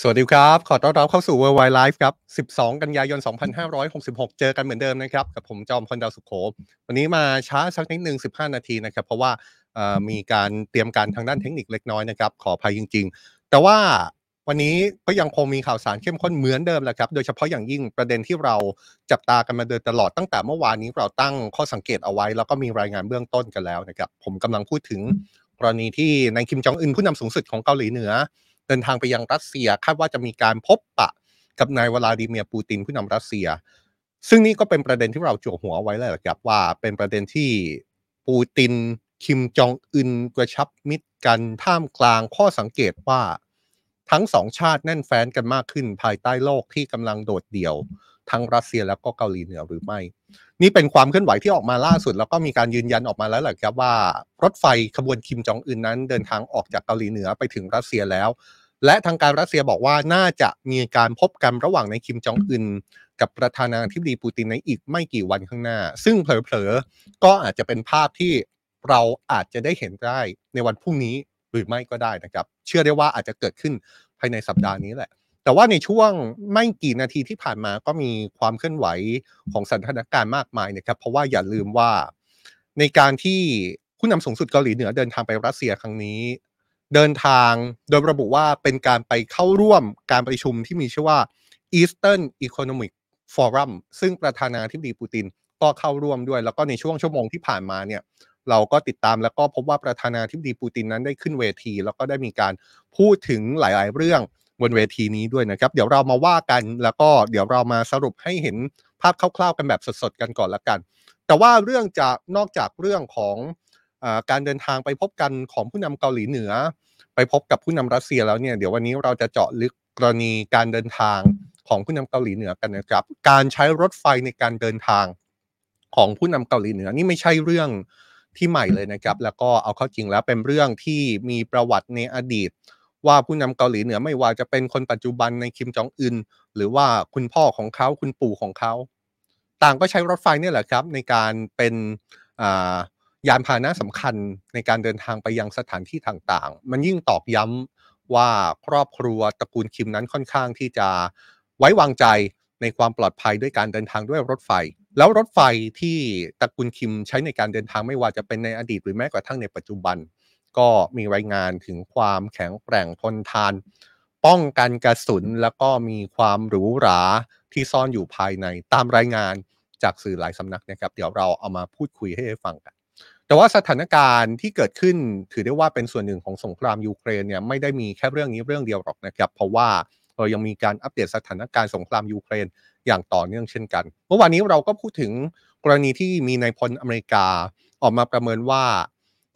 สวัสดีครับ ขอต้อนรับเข้าสู่ Worldwide Live ครับ 12 กันยายน 2566 เจอกันเหมือนเดิมนะครับ กับผมจอมพลดาวสุขโข วันนี้มาช้าสักนิดหนึ่ง15 นาทีนะครับ เพราะว่ามีการเตรียมการทางด้านเทคนิคเล็กน้อยนะครับ ขออภัยจริง ๆ แต่ว่าวันนี้ก็ยังคงมีข่าวสารเข้มข้นเหมือนเดิมแหละครับ โดยเฉพาะอย่างยิ่งประเด็นที่เราจับตากันมาโดยตลอดตั้งแต่เมื่อวานนี้เราตั้งข้อสังเกตเอาไว้ แล้วก็มีรายงานเบื้องต้นกันแล้วนะครับ ผมกำลังพูดถึงกรณีที่นายคิมจองอึนผู้นำสูงสุดของเกาหลีเหนือ เดินทางไปยังรัสเซียคาดว่าจะมีการพบปะกับนายวลาดิเมียร์ปูตินผู้นำรัสเซีย ซึ่งนี่ก็เป็นประเด็นที่เราจั่วหัวไว้แล้วครับว่าเป็นประเด็นที่ปูตินคิมจองอึนกระชับมิตรกันท่ามกลางข้อสังเกตว่าทั้งสองชาติแน่นแฟ้นกันมากขึ้นภายใต้โลกที่กำลังโดดเดี่ยว ทั้งรัสเซียแล้วก็เกาหลีเหนือหรือไม่ นี่เป็นความเคลื่อนไหวที่ออกมาล่าสุด แล้วก็มีการยืนยันออกมาแล้วแหละครับว่ารถไฟขบวนคิมจองอึนนั้น เดินทางออกจากเกาหลีเหนือไปถึงรัสเซียแล้ว และทางการรัสเซียบอกว่าน่าจะมีการพบกันระหว่างในคิมจองอึนกับประธานาธิบดีปูตินในอีกไม่กี่วันข้างหน้า ซึ่งเผลอๆก็อาจจะเป็นภาพที่เราอาจจะได้เห็นได้ในวันพรุ่งนี้หรือไม่ก็ได้นะครับ เชื่อได้ว่าอาจจะเกิดขึ้นภายในสัปดาห์นี้แหละ แต่ว่าในช่วงไม่กี่นาทีที่ผ่านมาก็มีความเคลื่อนไหวของสถานการณ์มากมายนะครับ เพราะว่าอย่าลืมว่าในการที่ผู้นำสูงสุดเกาหลีเหนือเดินทางไปรัสเซียครั้งนี้ เดินทางโดยระบุว่าเป็นการไปเข้าร่วมการประชุมที่มีชื่อว่า Eastern Economic Forum ซึ่งประธานาธิบดีปูตินก็เข้าร่วมด้วย แล้วก็ในช่วงชั่วโมงที่ผ่านมาเนี่ยเราก็ติดตามแล้วก็พบว่าประธานาธิบดีปูตินนั้นได้ขึ้นเวที แล้วก็ได้มีการพูดถึงหลาย ๆ เรื่อง บนเวทีนี้ด้วยนะครับ เดี๋ยวเรามาว่ากันแล้วก็เดี๋ยวเรามาสรุปให้เห็นภาพคร่าวๆกันแบบสดๆกันก่อนละกัน แต่ว่าเรื่องจากนอกจากเรื่องของอการเดินทางไปพบกันของผู้นำเกาหลีเหนือ ไปพบกับผู้นำรัสเซียแล้วเนี่ยเดี๋ยววันนี้เราจะเจาะลึกกรณีการเดินทางของผู้นำเกาหลีเหนือกันนะครับ การใช้รถไฟในการเดินทางของผู้นำเกาหลีเหนือนี่ไม่ใช่เรื่องที่ใหม่เลยนะครับ แล้วก็เอาเข้าจริงแล้วเป็นเรื่องที่มีประวัติในอดีต ว่าผู้นำเกาหลีเหนือไม่ว่าจะเป็นคนปัจจุบันในคิมจองอึนหรือว่าคุณพ่อของเขาคุณปู่ของเขา ต่างก็ใช้รถไฟเนี่ยแหละครับ ในการเป็นยานพาหนะสำคัญในการเดินทางไปยังสถานที่ต่างๆ มันยิ่งตอกย้ำว่าครอบครัวตระกูลคิมนั้นค่อนข้างที่จะไว้วางใจในความปลอดภัยด้วยการเดินทางด้วยรถไฟ แล้วรถไฟที่ตระกูลคิมใช้ในการเดินทางไม่ว่าจะเป็นในอดีตหรือแม้กระทั่งในปัจจุบัน ก็มีรายงานถึงความแข็งแกร่งทนทาน ป้องกันกระสุนแล้วก็มีความหรูหราที่ซ่อนอยู่ภายในตามรายงานจากสื่อหลายสำนักนะครับ เดี๋ยวเราเอามาพูดคุยให้ฟังกัน แต่ว่าสถานการณ์ที่เกิดขึ้นถือได้ว่าเป็นส่วนหนึ่งของสงครามยูเครนเนี่ยไม่ได้มีแค่เรื่องนี้เรื่องเดียวหรอกนะครับ เพราะว่าเรายังมีการอัปเดตสถานการณ์สงครามยูเครนอย่างต่อเนื่องเช่นกัน เมื่อวานนี้เราก็พูดถึงกรณีที่มีนายพลอเมริกาออกมาประเมินว่า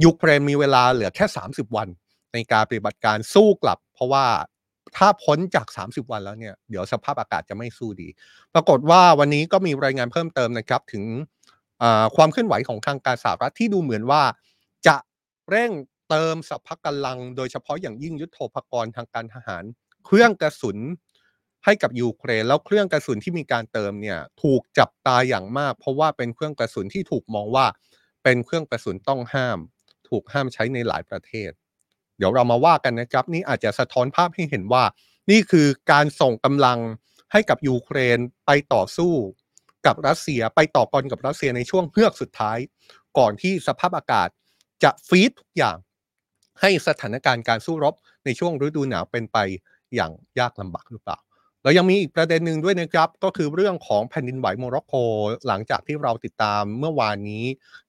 ยูเครนมีเวลาเหลือแค่ 30 วัน ในการปฏิบัติการสู้กลับ เพราะว่าถ้าพ้นจาก 30 วันแล้วเนี่ยเดี๋ยวสภาพอากาศจะไม่สู้ดี ปรากฏว่าวันนี้ก็มีรายงานเพิ่มเติมนะครับถึงความเคลื่อนไหวของทางการสหรัฐที่ดูเหมือนว่าจะเร่งเติมสรรพกำลัง โดยเฉพาะอย่างยิ่งยุทโธปกรณ์ทางการทหาร เครื่องกระสุนให้กับยูเครนแล้วเครื่องกระสุนที่มีการเติมเนี่ยถูกจับตาอย่างมาก เพราะว่าเป็นเครื่องกระสุนที่ถูกมองว่าเป็นเครื่องกระสุนต้องห้าม ถูกห้ามใช้ในหลายประเทศ เดี๋ยวเรามาว่ากันนะครับ นี่อาจจะสะท้อนภาพให้เห็นว่า นี่คือการส่งกำลังให้กับยูเครนไปต่อสู้กับรัสเซียไปต่อกรกับรัสเซียในช่วงเฮือกสุดท้าย ก่อนที่สภาพอากาศจะฟีดทุกอย่าง ให้สถานการณ์การสู้รบในช่วงฤดูหนาวเป็นไปอย่างยากลำบากหรือเปล่าแล้วยังมีอีกประเด็นหนึ่งด้วยนะครับ ก็คือเรื่องของแผ่นดินไหวโมร็อกโก หลังจากที่เราติดตามเมื่อวานนี้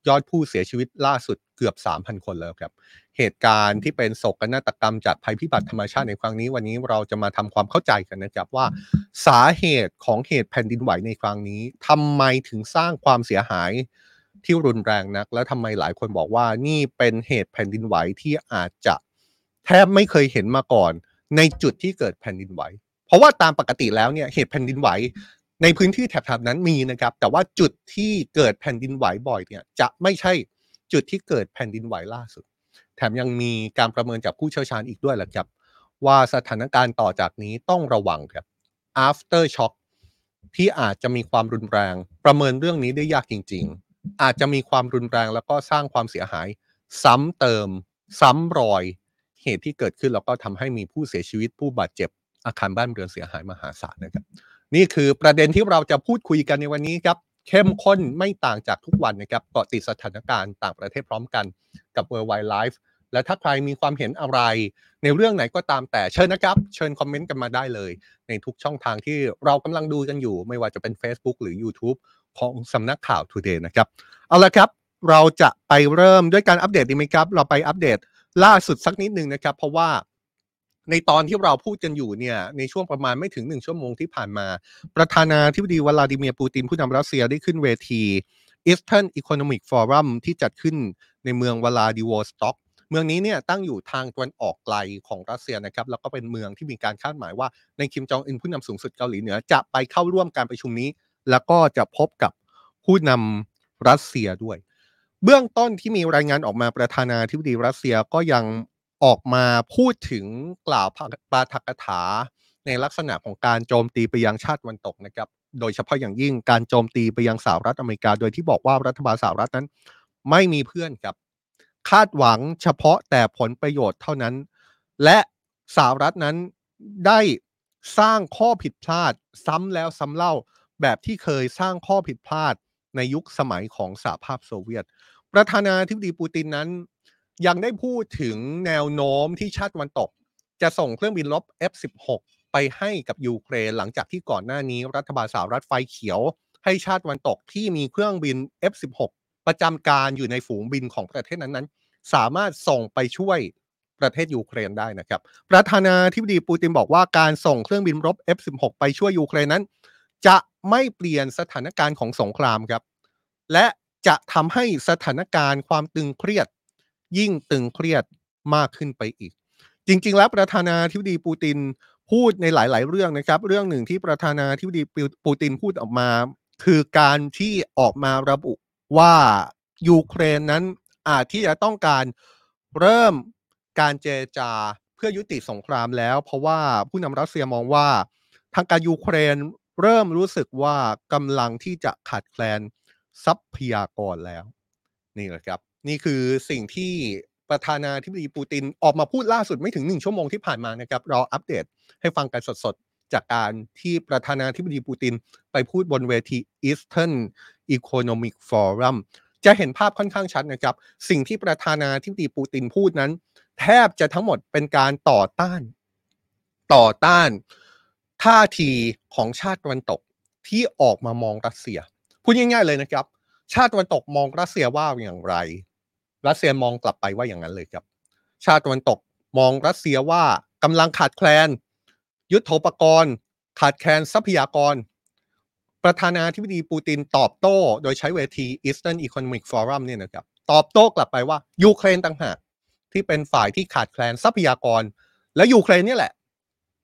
ยอดผู้เสียชีวิตล่าสุด เกือบ 3,000 คนแล้วครับ เหตุการณ์ที่เป็นโศกนาฏกรรมจากภัยพิบัติธรรมชาติในครั้งนี้ วันนี้เราจะมาทำความเข้าใจกันนะครับว่า สาเหตุของเหตุแผ่นดินไหวในครั้งนี้ทำไมถึงสร้างความเสียหายที่รุนแรงนัก แล้วทำไมหลายคนบอกว่านี่เป็นเหตุแผ่นดินไหวที่อาจจะแทบไม่เคยเห็นมาก่อน ในจุดที่เกิดแผ่นดินไหว เพราะว่าตามปกติแล้วเนี่ยเหตุแผ่นดินไหวในพื้นที่แถบๆนั้นมีนะครับ แต่ว่าจุดที่เกิดแผ่นดินไหวบ่อยเนี่ยจะไม่ใช่ จุดที่เกิดแผ่นดินไหวล่าสุด แถมยังมีการประเมินจากผู้เชี่ยวชาญอีกด้วยแหละครับ ว่าสถานการณ์ต่อจากนี้ต้องระวังครับ after shock ที่อาจจะมีความรุนแรง ประเมินเรื่องนี้ได้ยากจริง ๆ อาจจะมีความรุนแรงแล้วก็สร้างความเสียหาย ซ้ำเติม ซ้ำรอย เหตุที่เกิดขึ้นแล้วก็ทำให้มีผู้เสียชีวิตผู้บาดเจ็บอาคารบ้านเรือนเสียหายมหาศาลนะครับ นี่คือประเด็นที่เราจะพูดคุยกันในวันนี้ครับ เข้มข้นไม่ต่างจากทุกวันนะครับเกาะติดสถานการณ์ต่างประเทศพร้อมกันกับ World Wide Life และถ้าใครมีความเห็นอะไร ในเรื่องไหนก็ตามแต่เชิญนะครับ เชิญคอมเมนต์กันมาได้เลย ในทุกช่องทางที่เรากำลังดูกันอยู่ ไม่ว่าจะเป็น Facebook หรือ YouTube ของสำนักข่าว Today นะครับ เอาละครับ เราจะไปเริ่มด้วยการอัปเดตดีไหมครับ เราไปอัปเดตล่าสุดสักนิดหนึ่งนะครับ เพราะว่า ในตอนที่เราพูดกันอยู่เนี่ยในช่วงประมาณไม่ถึงหนึ่งชั่วโมงที่ผ่านมา ประธานาธิบดีวลาดิเมียร์ปูตินผู้นำรัสเซียได้ขึ้นเวที Eastern Economic Forum ที่จัดขึ้นในเมืองวลาดิวอสต็อกเมืองนี้เนี่ยตั้งอยู่ทางตะวันออกไกลของรัสเซียนะครับแล้วก็เป็นเมืองที่มีการคาดหมายว่าในคิมจองอึนผู้นำสูงสุดเกาหลีเหนือจะไปเข้าร่วมการประชุมนี้ แล้วก็จะพบกับผู้นำรัสเซียด้วย เบื้องต้นที่มีรายงานออกมาประธานาธิบดีรัสเซียก็ยัง ออกมาพูดถึงกล่าวปาฐกถาในลักษณะของการโจมตีไปยังชาติตะวันตกนะครับ โดยเฉพาะอย่างยิ่งการโจมตีไปยังสหรัฐอเมริกา โดยที่บอกว่ารัฐบาลสหรัฐนั้น ไม่มีเพื่อนครับ คาดหวังเฉพาะแต่ผลประโยชน์เท่านั้น และสหรัฐนั้นได้สร้างข้อผิดพลาดซ้ำแล้วซ้ำเล่าแบบที่เคยสร้างข้อผิดพลาดในยุคสมัยของสหภาพโซเวียต ประธานาธิบดีปูตินนั้น ยังได้พูดถึงแนวโน้มที่ชาติตะวันตก จะส่งเครื่องบินรบ F16 ไปให้กับยูเครนหลังจากที่ก่อนหน้านี้รัฐบาลสหรัฐไฟเขียว ให้ชาติตะวันตกที่มีเครื่องบิน F16 ประจำการอยู่ในฝูงบินของประเทศนั้นๆ สามารถส่งไปช่วยประเทศยูเครนได้นะครับ ประธานาธิบดีปูตินบอกว่าการส่งเครื่องบินรบ F16 ไปช่วยยูเครนนั้น จะไม่เปลี่ยนสถานการณ์ของสงครามครับ และจะทำให้สถานการณ์ความตึงเครียด ยิ่งตึงเครียดมากขึ้นไปอีก จริง ๆ แล้วประธานาธิบดีปูตินพูดในหลาย ๆ เรื่องนะครับ เรื่องหนึ่งที่ประธานาธิบดีปูตินพูดออกมา คือการที่ออกมาระบุว่ายูเครนนั้นอาจที่จะต้องการเริ่มการเจรจาเพื่อยุติสงครามแล้ว เพราะว่าผู้นำรัสเซียมองว่า ทางการยูเครนเริ่มรู้สึกว่ากำลังที่จะขาดแคลนทรัพยากรแล้ว นี่แหละครับ นี่คือสิ่งที่ประธานาธิบดีปูตินออกมาพูดล่าสุดไม่ถึงหนึ่งชั่วโมงที่ผ่านมานะครับรออัปเดตให้ฟังกันสดๆ จากการที่ประธานาธิบดีปูตินไปพูดบนเวที Eastern Economic Forum จะเห็นภาพค่อนข้างชัดนะครับ สิ่งที่ประธานาธิบดีปูตินพูดนั้น แทบจะทั้งหมดเป็นการต่อต้าน ต่อต้าน ท่าทีของชาติตะวันตกที่ออกมามองรัสเซีย พูดง่ายๆเลยนะครับ ชาติตะวันตกมองรัสเซียว่าอย่างไร รัสเซียมองกลับไปว่าอย่างนั้นเลยครับ ชาติตะวันตกมองรัสเซียว่ากำลังขาดแคลน ยุทธปกรณ์ ขาดแคลนทรัพยากร ประธานาธิบดีปูตินตอบโต้ โดยใช้เวที Eastern Economic Forum เนี่ยนะครับตอบโต้กลับไปว่ายูเครนต่างหากที่เป็นฝ่ายที่ขาดแคลนทรัพยากร และยูเครนนี่แหละ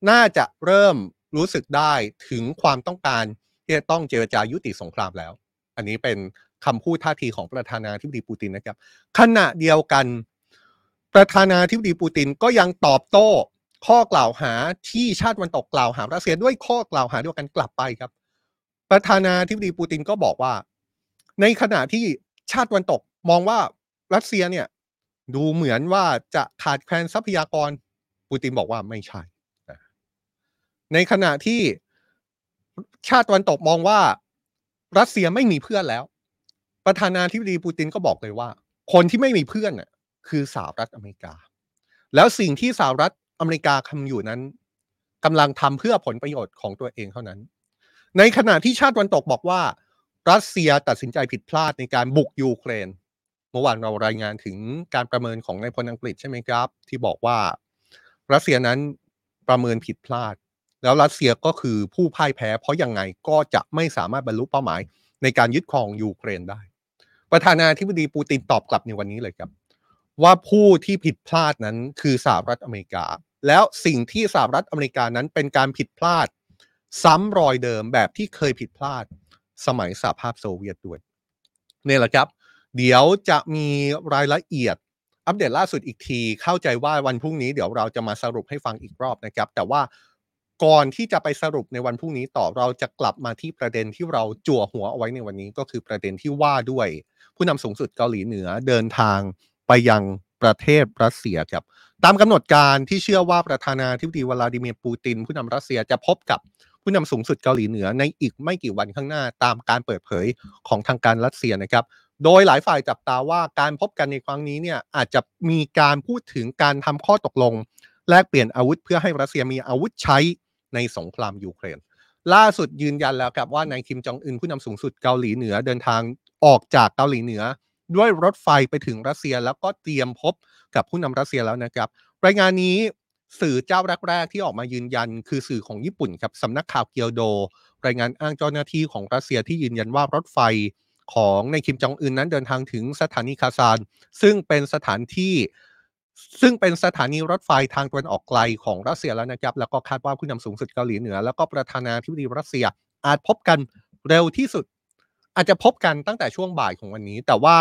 น่าจะเริ่มรู้สึกได้ถึงความต้องการที่จะต้องเจรจายุติสงครามแล้ว อันนี้เป็น คำพูดท่าทีของประธานาธิบดีปูตินนะครับ ขณะเดียวกัน ประธานาธิบดีปูตินก็ยังตอบโต้ข้อกล่าวหาที่ชาติวันตกกล่าวหารัสเซียด้วยข้อกล่าวหาเดียวกันกลับไปครับ ประธานาธิบดีปูตินก็บอกว่า ในขณะที่ชาติวันตกมองว่ารัสเซียเนี่ยดูเหมือนว่าจะขาดแคลนทรัพยากรปูตินบอกว่าไม่ใช่ ในขณะที่ชาติวันตกมองว่า รัสเซียไม่มีเพื่อนแล้ว ประธานาธิบดีปูตินก็บอกเลยว่า คนที่ไม่มีเพื่อนน่ะคือสหรัฐอเมริกา แล้วสิ่งที่สหรัฐอเมริกาทำอยู่นั้นกำลังทำเพื่อผลประโยชน์ของตัวเองเท่านั้น ในขณะที่ชาติวันตกบอกว่า รัสเซียตัดสินใจผิดพลาดในการบุกยูเครน เมื่อวานเรารายงานถึงการประเมินของนายพลอังกฤษใช่ไหมครับ ที่บอกว่ารัสเซียนั้นประเมินผิดพลาด แล้วรัสเซียก็คือผู้พ่ายแพ้ เพราะยังไงก็จะไม่สามารถบรรลุเป้าหมายในการยึดครองยูเครนได้ ประธานาธิบดีปูตินตอบกลับในวันนี้เลยครับ ว่าผู้ที่ผิดพลาดนั้นคือสหรัฐอเมริกา แล้วสิ่งที่สหรัฐอเมริกานั้นเป็นการผิดพลาด ซ้ำรอยเดิมแบบที่เคยผิดพลาดสมัยสหภาพโซเวียตด้วยนี่แหละครับ เดี๋ยวจะมีรายละเอียดอัปเดตล่าสุดอีกที เข้าใจว่าวันพรุ่งนี้เดี๋ยวเราจะมาสรุปให้ฟังอีกรอบนะครับ แต่ว่า ก่อนที่จะไปสรุปในวันพรุ่งนี้ต่อเราจะกลับมาที่ประเด็นที่เราจั่วหัวเอาไว้ในวันนี้ก็คือประเด็นที่ว่าด้วย ผู้นำสูงสุดเกาหลีเหนือเดินทางไปยังประเทศรัสเซียครับ ตามกำหนดการที่เชื่อว่าประธานาธิบดีวลาดิเมียร์ปูติน ผู้นำรัสเซียจะพบกับผู้นำสูงสุดเกาหลีเหนือในอีกไม่กี่วันข้างหน้าตามการเปิดเผยของทางการรัสเซียนะครับ โดยหลายฝ่ายจับตาว่าการพบกันในครั้งนี้เนี่ยอาจจะมีการพูดถึงการทำข้อตกลง แลกเปลี่ยนอาวุธเพื่อให้รัสเซียมีอาวุธใช้ ในสงครามยูเครน ล่าสุดยืนยันแล้วครับว่านายคิมจองอึนผู้นำสูงสุดเกาหลีเหนือเดินทางออกจากเกาหลีเหนือ ด้วยรถไฟไปถึงรัสเซียแล้วก็เตรียมพบกับผู้นำรัสเซียแล้วนะครับ รายงานนี้สื่อเจ้าแรก ๆ ที่ออกมายืนยันคือสื่อของญี่ปุ่นครับสำนักข่าวเกียวโด รายงานอ้างเจ้าหน้าที่ของรัสเซียที่ยืนยันว่ารถไฟของในคิมจองอึนนั้นเดินทางถึงสถานีคาซาน ซึ่งเป็นสถานที่ ซึ่งเป็นสถานีรถไฟทางตะวันออกไกลของรัสเซียแล้วนะครับ แล้วก็คาดว่าผู้นำสูงสุดเกาหลีเหนือ แล้วก็ประธานาธิบดีรัสเซียอาจพบกันเร็วที่สุด อาจจะพบกันตั้งแต่ช่วงบ่ายของวันนี้ แต่ว่า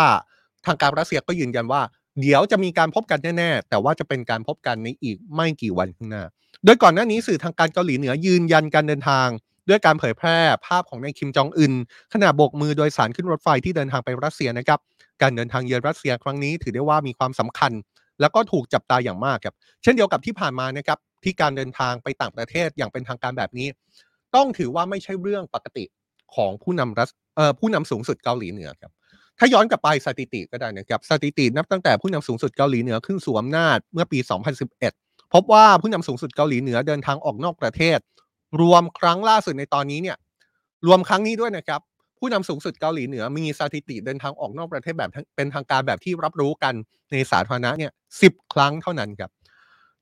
ทางการรัสเซียก็ยืนยันว่า เดี๋ยวจะมีการพบกันแน่ ๆ แต่ว่าจะเป็นการพบกันในอีกไม่กี่วันข้างหน้า โดยก่อนหน้านี้สื่อทางการเกาหลีเหนือยืนยันการเดินทาง ด้วยการเผยแพร่ภาพของนายคิมจองอึนขณะโบกมือโดยสารขึ้นรถไฟที่เดินทางไปรัสเซียนะครับ การเดินทางเยือนรัสเซียครั้งนี้ถือได้ว่ามีความสำคัญ แล้วก็ถูกจับตาอย่างมากครับ เช่นเดียวกับที่ผ่านมานะครับที่การเดินทางไปต่างประเทศอย่างเป็นทางการแบบนี้ ต้องถือว่าไม่ใช่เรื่องปกติของผู้นำรัสเอ่อผู้นำสูงสุดเกาหลีเหนือครับถ้าย้อนกลับไปสถิติก็ได้นะครับสถิตินับตั้งแต่ผู้นำสูงสุดเกาหลีเหนือขึ้นสู่อำนาจเมื่อปี 2011 พบว่าผู้นำสูงสุดเกาหลีเหนือเดินทางออกนอกประเทศ รวมครั้งล่าสุดในตอนนี้เนี่ยรวมครั้งนี้ด้วยนะครับ ผู้นำสูงสุดเกาหลีเหนือมีสถิติเดินทางออกนอกประเทศแบบเป็นทางการแบบที่รับรู้กันในสาธารณะเนี่ยสิครั้งเท่านั้นครับ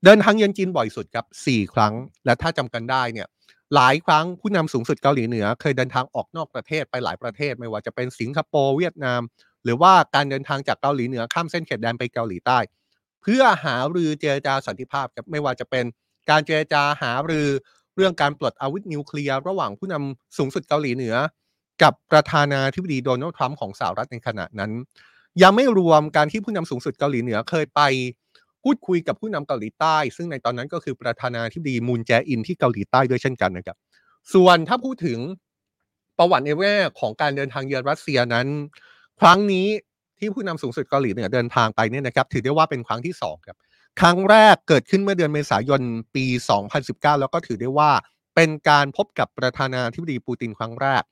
เดินทางเยือนจีนบ่อยสุดครับสี่ครั้ง และถ้าจำกันได้เนี่ยหลายครั้งผู้นำสูงสุดเกาหลีเหนือ เคยเดินทางออกนอกประเทศไปหลายประเทศ ไม่ว่าจะเป็นสิงคโปร์เวียดนาม หรือว่าการเดินทางจากเกาหลีเหนือข้ามเส้นเขตแดนไปเกาหลีใต้ เพื่อหารือเจรจาสันติภาพครับไม่ว่าจะเป็นการเจรจาหารือเรื่องการปลดอาวุธนิวเคลียร์ระหว่างผู้นำสูงสุดเกาหลีเหนือ กับประธานาธิบดีโดนัลด์ทรัมป์ของสหรัฐในขณะนั้น ยังไม่รวมการที่ผู้นำสูงสุดเกาหลีเหนือเคยไป พูดคุยกับผู้นำเกาหลีใต้ ซึ่งในตอนนั้นก็คือประธานาธิบดีมูนแจอินที่เกาหลีใต้ด้วยเช่นกันนะครับ ส่วนถ้าพูดถึงประวัติในแง่ของการเดินทางเยือนรัสเซียนั้น ครั้งนี้ที่ผู้นำสูงสุดเกาหลีเหนือเดินทางไปเนี่ยนะครับ ถือได้ว่าเป็นครั้งที่สองครับครั้งแรกเกิดขึ้นเมื่อเดือนเมษายนปี 2019 แล้วก็ถือได้ว่าเป็นการพบกับประธานาธิบดีปูตินครั้งแรก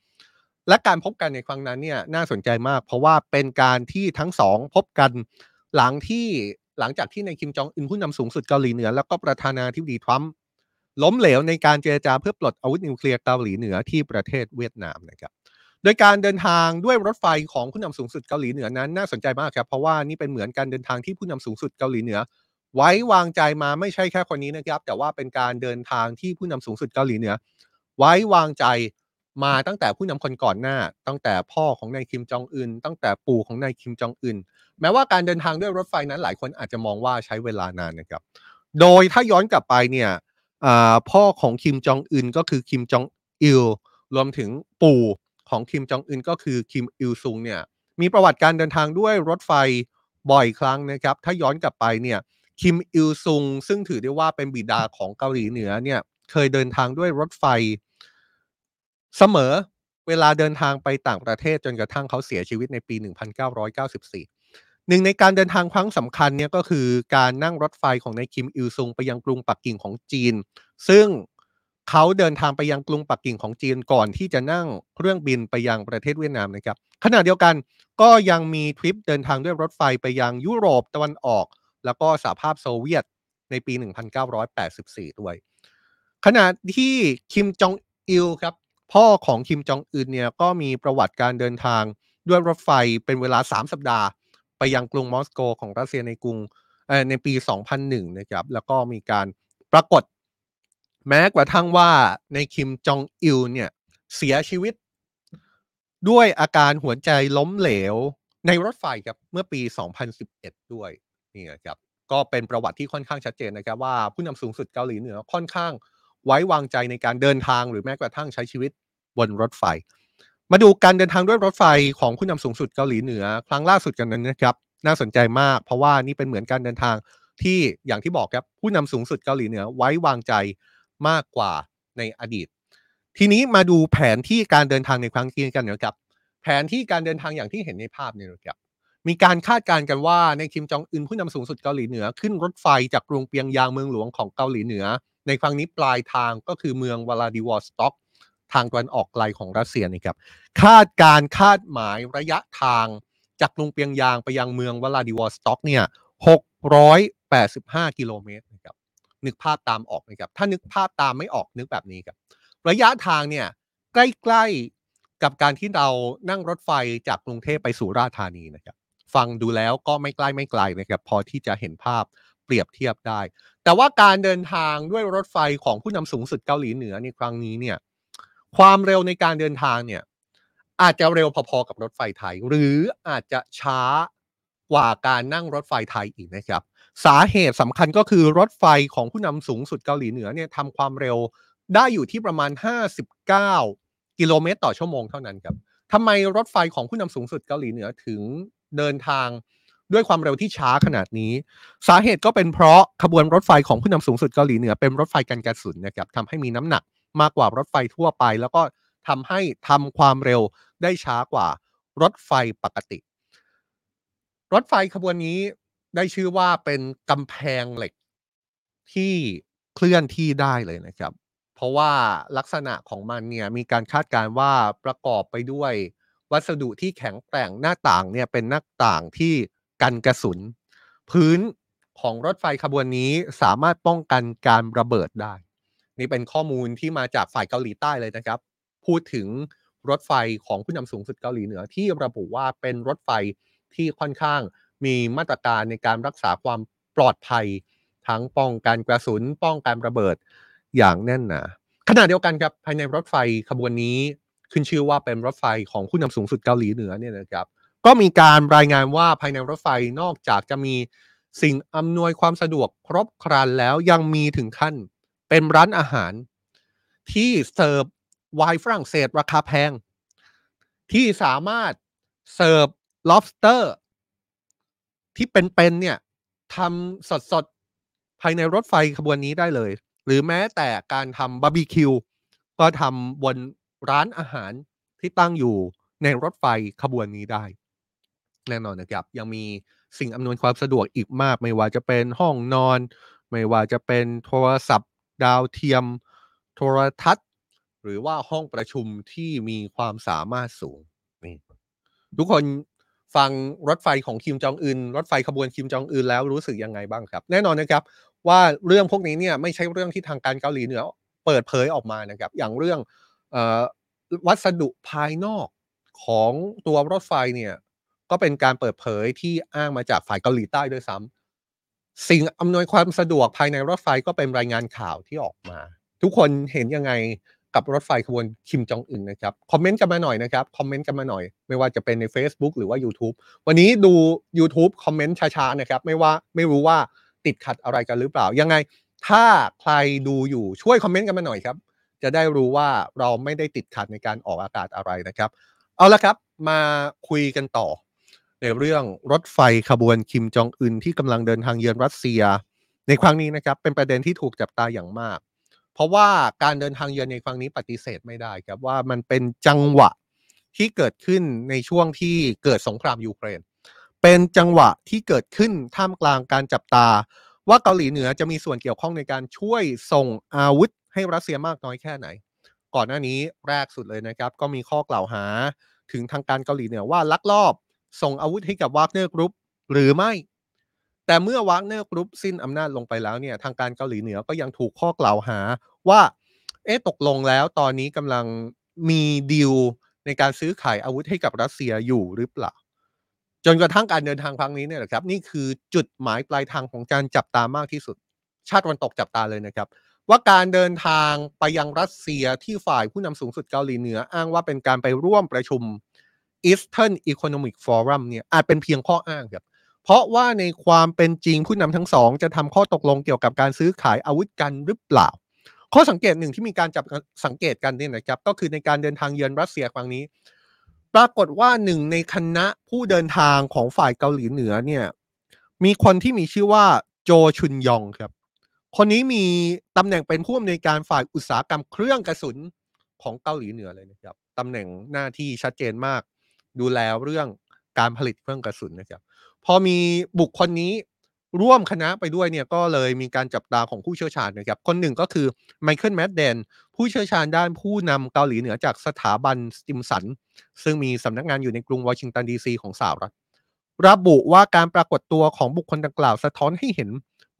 และการพบกันในครั้งนั้นเนี่ยน่าสนใจมาก เพราะว่าเป็นการที่ทั้งสองพบกันหลังที่หลังจากที่ในคิมจองอึนผู้นำสูงสุดเกาหลีเหนือ แล้วก็ประธานาธิบดีทรัมป์ล้มเหลวในการเจรจาเพื่อปลดอาวุธนิวเคลียร์เกาหลีเหนือที่ประเทศเวียดนามนะครับโดยการเดินทางด้วยรถไฟของผู้นำสูงสุดเกาหลีเหนือนั้น น่าสนใจมากครับเพราะว่านี่เป็นเหมือนการเดินทางที่ผู้นำสูงสุดเกาหลีเหนือ ไว้วางใจมาไม่ใช่แค่คนนี้นะครับ แต่ว่าเป็นการเดินทางที่ผู้นำสูงสุดเกาหลีเหนือ ไว้วางใจ มาตั้งแต่ผู้นำคนก่อนหน้า ตั้งแต่พ่อของนายคิมจองอึนตั้งแต่ปู่ของนายคิมจองอึนแม้ว่าการเดินทางด้วยรถไฟนั้นหลายคนอาจจะมองว่าใช้เวลานานนะครับ โดยถ้าย้อนกลับไปเนี่ยพ่อของคิมจองอึนก็คือคิมจองอิลรวมถึงปู่ของคิมจองอึนก็คือคิมอิลซุงเนี่ยมีประวัติการเดินทางด้วยรถไฟบ่อยครั้งนะครับ ถ้าย้อนกลับไปเนี่ยคิมอิลซุงซึ่งถือได้ว่าเป็นบิดาของเกาหลีเหนือเนี่ยเคยเดินทางด้วยรถไฟ เสมอเวลาเดินทางไปต่างประเทศจนกระทั่งเขาเสียชีวิตในปี 1994 หนึ่งในการเดินทางครั้งสำคัญเนี่ยก็คือการนั่งรถไฟของนายคิมอิลซุงไปยังกรุงปักกิ่งของจีน ซึ่งเขาเดินทางไปยังกรุงปักกิ่งของจีนก่อนที่จะนั่งเครื่องบินไปยังประเทศเวียดนามนะครับขณะเดียวกันก็ยังมีทริปเดินทางด้วยรถไฟไปยังยุโรปตะวันออก แล้วก็สหภาพโซเวียตในปี 1984 ด้วยขณะที่คิมจองอิลครับ พ่อของคิมจองอึนเนี่ยก็มีประวัติการเดินทางด้วยรถไฟเป็นเวลา 3 สัปดาห์ ไปยังกรุงมอสโกของรัสเซียในกรุงในปี 2001 นะครับ แล้วก็มีการปรากฏ แม้กระทั่งว่าในคิมจองอิลเนี่ยเสียชีวิต ด้วยอาการหัวใจล้มเหลวในรถไฟครับเมื่อปี 2011 ด้วยนี่ครับก็เป็นประวัติที่ค่อนข้างชัดเจนนะครับว่าผู้นำสูงสุดเกาหลีเหนือค่อนข้าง ไว้วางใจในการเดินทางหรือแม้กระทั่งใช้ชีวิตบนรถไฟ มาดูการเดินทางด้วยรถไฟของผู้นำสูงสุดเกาหลีเหนือ ครั้งล่าสุดกันนั้นนะครับ น่าสนใจมาก เพราะว่านี่เป็นเหมือนการเดินทางที่อย่างที่บอกครับผู้นำสูงสุดเกาหลีเหนือไว้วางใจมากกว่าในอดีต ทีนี้มาดูแผนที่การเดินทางในครั้งนี้กันนะครับ แผนที่การเดินทางอย่างที่เห็นในภาพนี่นะครับมีการคาดการณ์กันว่าในคิมจองอึนผู้นำสูงสุดเกาหลีเหนือขึ้นรถไฟจากกรุงเปียงยางเมืองหลวงของเกาหลีเหนือ ในครั้งนี้ปลายทางก็คือเมืองวลาดิวอสต็อก ทางตะวันออกไกลของรัสเซียนี่ครับ คาดการคาดหมายระยะทางจากกรุงเปียงยางไปยังเมืองวลาดิวอสต็อกเนี่ย685 กิโลเมตรนะครับ นึกภาพตามออกนะครับ ถ้านึกภาพตามไม่ออกนึกแบบนี้ครับ ระยะทางเนี่ยใกล้ๆกับการที่เรานั่งรถไฟจากกรุงเทพไปสุราษฎร์ธานีนะครับ ฟังดูแล้วก็ไม่ใกล้ไม่ไกลนะครับ พอที่จะเห็นภาพ เปรียบเทียบได้ แต่ว่าการเดินทางด้วยรถไฟของผู้นำสูงสุดเกาหลีเหนือในครั้งนี้เนี่ยความเร็วในการเดินทางเนี่ยอาจจะเร็วพอๆกับรถไฟไทย หรืออาจจะช้ากว่าการนั่งรถไฟไทยอีกนะครับ สาเหตุสำคัญก็คือรถไฟของผู้นำสูงสุดเกาหลีเหนือเนี่ยทำความเร็วได้อยู่ที่ประมาณ 59 กิโลเมตรต่อชั่วโมงเท่านั้นครับทำไมรถไฟของผู้นำสูงสุดเกาหลีเหนือถึงเดินทาง ด้วยความเร็วที่ช้าขนาดนี้ สาเหตุก็เป็นเพราะขบวนรถไฟของผู้นำสูงสุดเกาหลีเหนือเป็นรถไฟกันกระสุนนะครับทำให้มีน้ำหนักมากกว่ารถไฟทั่วไป แล้วก็ทำให้ทำความเร็วได้ช้ากว่ารถไฟปกติ รถไฟขบวนนี้ได้ชื่อว่าเป็นกำแพงเหล็กที่เคลื่อนที่ได้เลยนะครับ เพราะว่าลักษณะของมันเนี่ยมีการคาดการว่าประกอบไปด้วย วัสดุที่แข็งแกร่งหน้าต่างเนี่ยเป็นหน้าต่างที่ กันกระสุน พื้นของรถไฟขบวนนี้สามารถป้องกันการระเบิดได้ นี่เป็นข้อมูลที่มาจากฝ่ายเกาหลีใต้เลยนะครับ พูดถึงรถไฟของผู้นำสูงสุดเกาหลีเหนือ ที่ระบุว่าเป็นรถไฟที่ค่อนข้างมีมาตรการในการรักษาความปลอดภัย ทั้งป้องกันกระสุน ป้องกันระเบิดอย่างแน่นหนาขณะเดียวกันครับภายในรถไฟขบวนนี้ขึ้นชื่อว่าเป็นรถไฟของผู้นำสูงสุดเกาหลีเหนือเนี่ยนะครับ ก็มีการรายงานว่าภายในรถไฟนอกจากจะมีสิ่งอำนวยความสะดวกครบครันแล้วยังมีถึงขั้นเป็นร้านอาหาร ที่เสิร์ฟไวน์ฝรั่งเศสราคาแพง ที่สามารถเสิร์ฟ lobster ที่เป็นๆเนี่ยทำสดๆ ภายในรถไฟขบวนนี้ได้เลย หรือแม้แต่การทำบาร์บีคิวก็ทำบนร้านอาหารที่ตั้งอยู่ในรถไฟขบวนนี้ได้ แน่นอนนะครับ ยังมีสิ่งอำนวยความสะดวกอีกมาก ไม่ว่าจะเป็นห้องนอน ไม่ว่าจะเป็นโทรศัพท์ ดาวเทียม โทรทัศน์ หรือว่าห้องประชุมที่มีความสามารถสูงนี่ทุกคนฟังรถไฟของคิมจองอึนรถไฟขบวนคิมจองอึนแล้วรู้สึกยังไงบ้างครับ แน่นอนนะครับว่าเรื่องพวกนี้เนี่ยไม่ใช่เรื่องที่ทางการเกาหลีเหนือเปิดเผยออกมานะครับ อย่างเรื่องออวัสดุภายนอกของตัวรถไฟเนี่ย ก็เป็นการเปิดเผยที่อ้างมาจากฝ่ายเกาหลีใต้ด้วยซ้ำสิ่งอำนวยความสะดวกภายในรถไฟก็เป็นรายงานข่าวที่ออกมา ทุกคนเห็นยังไงกับรถไฟขบวนคิมจองอึนนะครับคอมเมนต์กันมาหน่อยนะครับคอมเมนต์กันมาหน่อย ไม่ว่าจะเป็นใน Facebook หรือว่า YouTube วันนี้ดู YouTube คอมเมนต์ช้าๆนะครับไม่ว่าไม่รู้ว่าติดขัดอะไรกันหรือเปล่า ยังไง ถ้าใครดูอยู่ช่วยคอมเมนต์กันมาหน่อยครับ จะได้รู้ว่าเราไม่ได้ติดขัดในการออกอากาศอะไรนะครับ เอาละครับ มาคุยกันต่อ ในเรื่องรถไฟขบวนคิมจองอึนที่กำลังเดินทางเยือนรัสเซีย ในครั้งนี้นะครับเป็นประเด็นที่ถูกจับตาอย่างมาก เพราะว่าการเดินทางเยือนในครั้งนี้ปฏิเสธไม่ได้ครับว่ามันเป็นจังหวะที่เกิดขึ้นในช่วงที่เกิดสงครามยูเครน เป็นจังหวะที่เกิดขึ้นท่ามกลางการจับตา ว่าเกาหลีเหนือจะมีส่วนเกี่ยวข้องในการช่วยส่งอาวุธให้รัสเซียมากน้อยแค่ไหน ก่อนหน้านี้แรกสุดเลยนะครับ ก็มีข้อกล่าวหาถึงทางการเกาหลีเหนือว่าลักลอบ ส่งอาวุธให้กับวากเนอร์กรุ๊ปหรือไม่ แต่เมื่อวากเนอร์กรุ๊ปสิ้นอำนาจลงไปแล้วเนี่ยทางการเกาหลีเหนือก็ยังถูกข้อกล่าวหาว่าเอ๊ะตกลงแล้วตอนนี้กำลังมีดีลในการซื้อขายอาวุธให้กับรัสเซียอยู่หรือเปล่า จนกระทั่งการเดินทางครั้งนี้เนี่ยแหละครับ นี่คือจุดหมายปลายทางของการจับตามากที่สุด ชาติวันตกจับตาเลยนะครับ ว่าการเดินทางไปยังรัสเซียที่ฝ่ายผู้นำสูงสุดเกาหลีเหนือ อ้างว่าเป็นการไปร่วมประชุม Eastern Economic Forum เนี่ยอาจเป็นเพียงข้ออ้างครับ เพราะว่าในความเป็นจริงผู้นำทั้งสอง จะทำข้อตกลงเกี่ยวกับการซื้อขายอาวุธกันหรือเปล่า ข้อสังเกตหนึ่งที่มีการจับสังเกตกันเนี่ยนะครับ ก็คือในการเดินทางเยือนรัสเซียครั้งนี้ ปรากฏว่าหนึ่งในคณะผู้เดินทางของฝ่ายเกาหลีเหนือเนี่ยมีคนที่มีชื่อว่าโจชุนยองครับ คนนี้มีตำแหน่งเป็นผู้อำนวยการฝ่ายอุตสาหกรรมเครื่องกระสุนของเกาหลีเหนือเลยนะครับตำแหน่งหน้าที่ชัดเจนมาก ดูแลเรื่องการผลิตเครื่องกระสุนนะครับพอมีบุคคลนี้ร่วมคณะไปด้วยเนี่ยก็เลยมีการจับตาของผู้เชี่ยวชาญนะครับ คนหนึ่งก็คือไมเคิลแมดเดนผู้เชี่ยวชาญด้านผู้นำเกาหลีเหนือจากสถาบันสติมสัน ซึ่งมีสำนักงานอยู่ในกรุงวอชิงตันดีซีของสหรัฐระบุว่าการปรากฏตัวของบุคคลดังกล่าวสะท้อนให้เห็น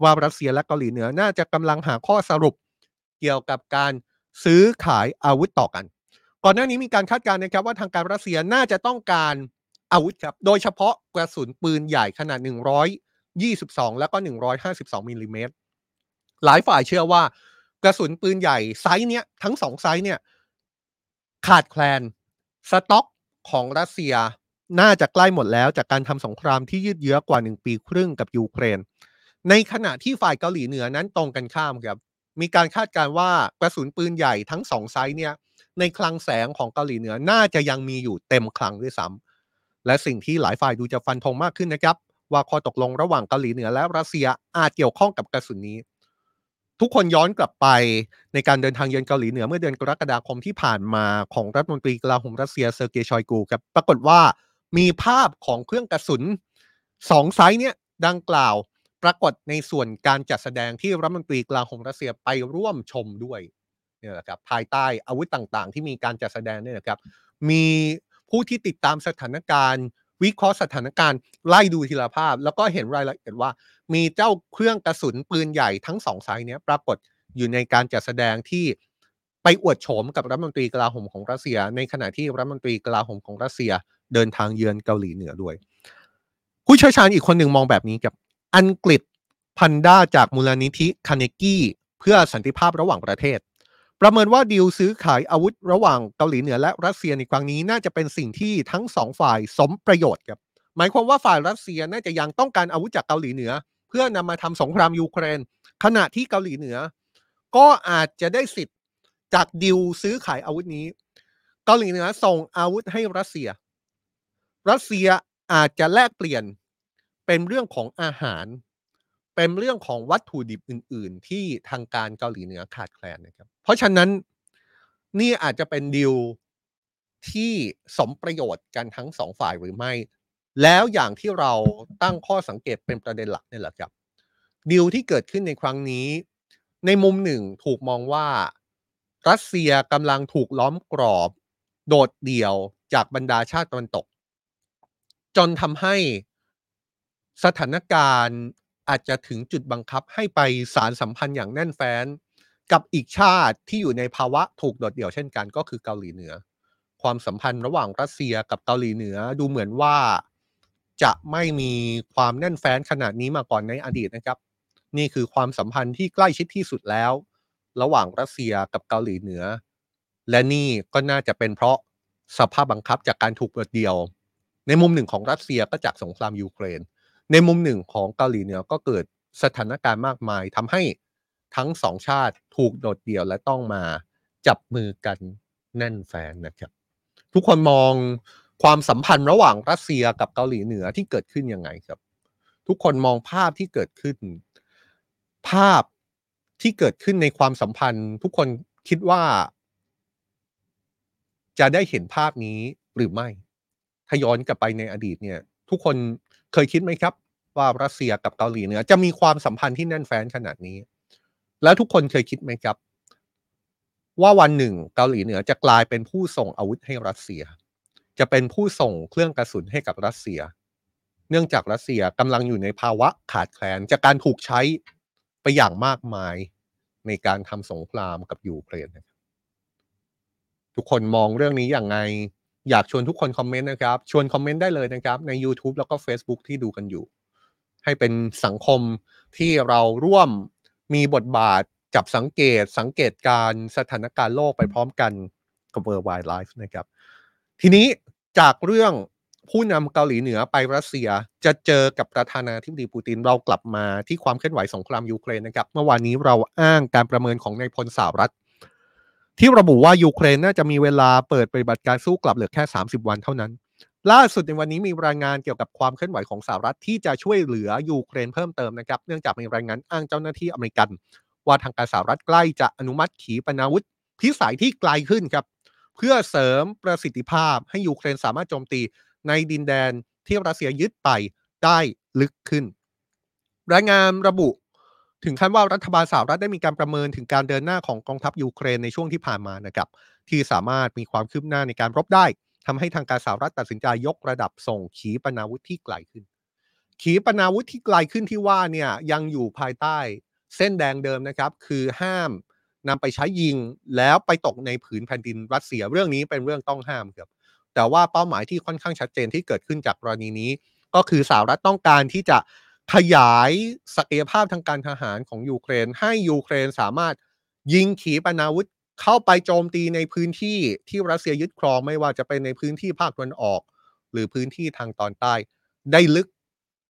ว่ารัสเซียและเกาหลีเหนือน่าจะกำลังหาข้อสรุป เกี่ยวกับการซื้อขายอาวุธต่อกัน ก่อนหน้านี้มีการคาดการณ์นะครับว่าทางการรัสเซียน่าจะต้องการอาวุธครับ โดยเฉพาะกระสุนปืนใหญ่ขนาด 122 แล้วก็ 152มิลลิเมตรหลายฝ่ายเชื่อว่ากระสุนปืนใหญ่ไซส์เนี้ยทั้งสองไซส์เนี่ยขาดแคลนสต็อกของรัสเซียน่าจะใกล้หมดแล้วจากการทำสงครามที่ยืดเยื้อกว่า 1 ปีครึ่งกับยูเครน ในขณะที่ฝ่ายเกาหลีเหนือนั้นตรงกันข้ามครับ มีการคาดการณ์ว่ากระสุนปืนใหญ่ทั้งสองไซส์เนี่ย ในคลังแสงของเกาหลีเหนือน่าจะยังมีอยู่เต็มคลังด้วยซ้ำและสิ่งที่หลายฝ่ายดูจะฟันธงมากขึ้นนะครับ ว่าข้อตกลงระหว่างเกาหลีเหนือและรัสเซียอาจเกี่ยวข้องกับกระสุนนี้ ทุกคนย้อนกลับไปในการเดินทางเยือนเกาหลีเหนือเมื่อเดือนกรกฎาคมที่ผ่านมาของรัฐมนตรีกลาโหมรัสเซียเซอร์เกย์ชอยกูครับปรากฏว่ามีภาพของเครื่องกระสุนสองไซส์เนี่ยดังกล่าวปรากฏในส่วนการจัดแสดงที่รัฐมนตรีกลาโหมรัสเซียไปร่วมชมด้วย เนี่ยแหละครับภายใต้อาวุธต่างๆ ที่มีการจัดแสดงเนี่ยนะครับ มีผู้ที่ติดตามสถานการณ์วิเคราะห์สถานการณ์ไล่ดูทีละภาพ แล้วก็เห็นรายละเอียดว่า มีเจ้าเครื่องกระสุนปืนใหญ่ทั้งสองไซส์เนี้ยปรากฏอยู่ในการจัดแสดงที่ไปอวดโฉมกับรัฐมนตรีกลาโหมของรัสเซีย ในขณะที่รัฐมนตรีกลาโหมของรัสเซียเดินทางเยือนเกาหลีเหนือด้วย ผู้เชี่ยวชาญอีกคนหนึ่งมองแบบนี้กับอังกิต พันดาจากมูลนิธิคาร์เนกีเพื่อสันติภาพระหว่างประเทศ ประเมินว่าดีลซื้อขายอาวุธระหว่างเกาหลีเหนือและรัสเซียในครั้งนี้น่าจะเป็นสิ่งที่ทั้งสองฝ่ายสมประโยชน์ครับหมายความว่าฝ่ายรัสเซียน่าจะยังต้องการอาวุธจากเกาหลีเหนือ เพื่อนำมาทำสงครามยูเครน ขณะที่เกาหลีเหนือ ก็อาจจะได้สิทธิ์จากดิวซื้อขายอาวุธนี้ เกาหลีเหนือส่งอาวุธให้รัสเซีย รัสเซียอาจจะแลกเปลี่ยนเป็นเรื่องของอาหาร เป็นเรื่องของวัตถุดิบอื่น ๆ ที่ทางการเกาหลีเหนือขาดแคลนนะครับ เพราะฉะนั้นนี่อาจจะเป็นดิวที่สมประโยชน์กันทั้งสองฝ่ายหรือไม่ แล้วอย่างที่เราตั้งข้อสังเกตเป็นประเด็นหลักนี่แหละครับดิวที่เกิดขึ้นในครั้งนี้ ในมุมหนึ่งถูกมองว่ารัสเซียกำลังถูกล้อมกรอบ โดดเดี่ยวจากบรรดาชาติตะวันตก จนทำให้สถานการณ์ อาจจะถึงจุดบังคับให้ไปสารสัมพันธ์อย่างแน่นแฟ้น กับอีกชาติที่อยู่ในภาวะถูกโดดเดี่ยวเช่นกันก็คือเกาหลีเหนือ ความสัมพันธ์ระหว่างรัสเซียกับเกาหลีเหนือดูเหมือนว่าจะไม่มีความแน่นแฟ้นขนาดนี้มาก่อนในอดีตนะครับ นี่คือความสัมพันธ์ที่ใกล้ชิดที่สุดแล้ว ระหว่างรัสเซียกับเกาหลีเหนือ และนี่ก็น่าจะเป็นเพราะสภาพบังคับจากการถูกโดดเดี่ยว ในมุมหนึ่งของรัสเซียก็จากสงครามยูเครน ในมุมหนึ่งของเกาหลีเหนือก็เกิดสถานการณ์มากมายทำให้ทั้งสองชาติถูกโดดเดี่ยวและต้องมาจับมือกันแน่นแฟนนะครับ ทุกคนมองความสัมพันธ์ระหว่างรัสเซียกับเกาหลีเหนือที่เกิดขึ้นยังไงครับ ทุกคนมองภาพที่เกิดขึ้น ภาพที่เกิดขึ้นในความสัมพันธ์ ทุกคนคิดว่า จะได้เห็นภาพนี้หรือไม่ถ้าย้อนกลับไปในอดีตเนี่ย ทุกคน เคยคิดไหมครับ ว่ารัสเซียกับเกาหลีเหนือจะมีความสัมพันธ์ที่แน่นแฟ้นขนาดนี้ แล้วทุกคนเคยคิดไหมครับ ว่าวันหนึ่งเกาหลีเหนือจะกลายเป็นผู้ส่งอาวุธให้รัสเซีย จะเป็นผู้ส่งเครื่องกระสุนให้กับรัสเซีย เนื่องจากรัสเซียกำลังอยู่ในภาวะขาดแคลนจากการถูกใช้ไปอย่างมากมายในการทำสงครามกับยูเครนทุกคนมองเรื่องนี้อย่างไง อยากชวนทุกคนคอมเมนต์นะครับ ชวนคอมเมนต์ได้เลยนะครับ ใน YouTube แล้วก็ Facebook ที่ดูกันอยู่ ให้เป็นสังคมที่เราร่วมมีบทบาทจับสังเกตสังเกตการสถานการณ์โลกไปพร้อมกันกับ World Wide Life นะครับ ทีนี้จากเรื่องผู้นำเกาหลีเหนือไปรัสเซียจะเจอกับประธานาธิบดีปูตินเรากลับมาที่ความเคลื่อนไหวสงครามยูเครนนะครับ เมื่อวานนี้เราอ้างการประเมินของนายพลสหรัฐ ที่ระบุว่ายูเครนน่าจะมีเวลาเปิดปฏิบัติการสู้กลับเหลือแค่ 30 วันเท่านั้น ล่าสุดในวันนี้มีรายงานเกี่ยวกับความเคลื่อนไหวของสหรัฐที่จะช่วยเหลือยูเครนเพิ่มเติมนะครับ เนื่องจากมีรายงานอ้างเจ้าหน้าที่อเมริกัน ว่าทางการสหรัฐใกล้จะอนุมัติขีปนาวุธพิสัยที่ไกลขึ้นครับ เพื่อเสริมประสิทธิภาพให้ยูเครนสามารถโจมตีในดินแดนที่รัสเซียยึดไปได้ลึกขึ้น รายงานระบุ ถึงขั้นว่ารัฐบาลสหรัฐได้มีการประเมินถึงการเดินหน้าของกองทัพยูเครนในช่วงที่ผ่านมานะครับที่สามารถมีความคืบหน้าในการรบได้ทำให้ทางการสหรัฐตัดสินใจยกระดับส่งขีปนาวุธที่ไกลขึ้น ขีปนาวุธที่ไกลขึ้นที่ว่าเนี่ยยังอยู่ภายใต้เส้นแดงเดิมนะครับคือห้ามนำไปใช้ยิงแล้วไปตกในผืนแผ่นดินรัสเซียเรื่องนี้เป็นเรื่องต้องห้ามครับแต่ว่าเป้าหมายที่ค่อนข้างชัดเจนที่เกิดขึ้นจากกรณีนี้ ก็คือสหรัฐต้องการที่จะ ขยายศักยภาพทางการทหารของยูเครน ให้ยูเครนสามารถยิงขีปนาวุธเข้าไปโจมตีในพื้นที่ที่รัสเซียยึดครองไม่ว่าจะเป็นในพื้นที่ภาคตะวันออก หรือพื้นที่ทางตอนใต้ ได้ลึก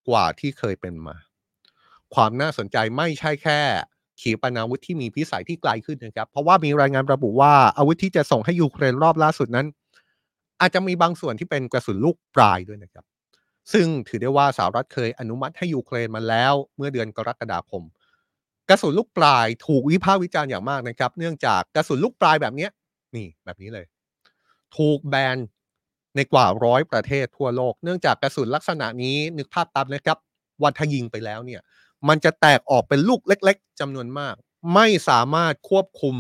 กว่าที่เคยเป็นมา ความน่าสนใจไม่ใช่แค่ ขีปนาวุธที่มีพิสัยที่ไกลขึ้นนะครับ เพราะว่ามีรายงานระบุว่าอาวุธที่จะส่งให้ยูเครนรอบล่าสุดนั้น อาจจะมีบางส่วนที่เป็นกระสุนลูกปลายด้วยนะครับ ซึ่งถือได้ว่าสหรัฐเคยอนุมัติให้ยูเครนมาแล้วเมื่อเดือนกรกฎาคม กระสุนลูกปลายถูกวิพากษ์วิจารณ์อย่างมากนะครับ เนื่องจากกระสุนลูกปลายแบบนี้นี่แบบนี้เลย ถูกแบนในกว่าร้อยประเทศทั่วโลก เนื่องจากกระสุนลักษณะนี้นึกภาพตามนะครับว่าถ้ายิงไปแล้วเนี่ยมันจะแตกออกเป็นลูกเล็ก ๆจำนวนมาก ไม่สามารถควบคุม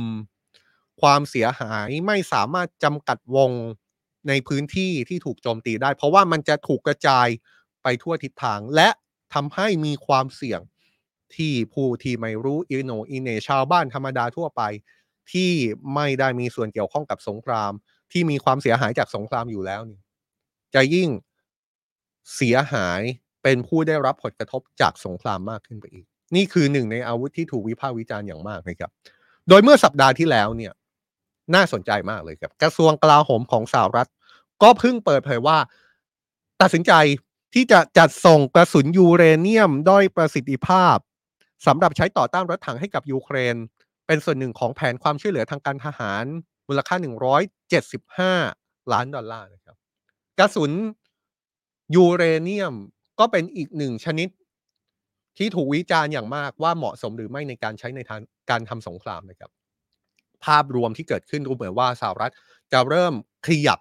ความเสียหายไม่สามารถจำกัดวง ในพื้นที่ที่ถูกโจมตีได้ เพราะว่ามันจะถูกกระจายไปทั่วทิศทาง และทำให้มีความเสี่ยงที่ผู้ที่ไม่รู้อิโนอินเนชาวบ้านธรรมดาทั่วไป ที่ไม่ได้มีส่วนเกี่ยวข้องกับสงคราม ที่มีความเสียหายจากสงครามอยู่แล้วนี่จะยิ่งเสียหายเป็นผู้ได้รับผลกระทบจากสงครามมากขึ้นไปอีก นี่คือหนึ่งในอาวุธที่ถูกวิพากษ์วิจารณ์อย่างมากนะครับ โดยเมื่อสัปดาห์ที่แล้วเนี่ย น่าสนใจมากเลยครับ กระทรวงกลาโหมของสหรัฐ ก็เพิ่งเปิดเผยว่า ตัดสินใจที่จะจัดส่งกระสุนยูเรเนียมด้อยประสิทธิภาพสำหรับใช้ต่อต้านรถถังให้กับยูเครน เป็นส่วนหนึ่งของแผนความช่วยเหลือทางการทหาร มูลค่า 175 ล้านดอลลาร์นะครับ กระสุนยูเรเนียมก็เป็นอีกหนึ่งชนิดที่ถูกวิจารณ์อย่างมากว่าเหมาะสมหรือไม่ในการใช้ในทางการทำสงครามนะครับ ภาพรวมที่เกิดขึ้นดูเหมือนว่าสหรัฐจะเริ่มขยับ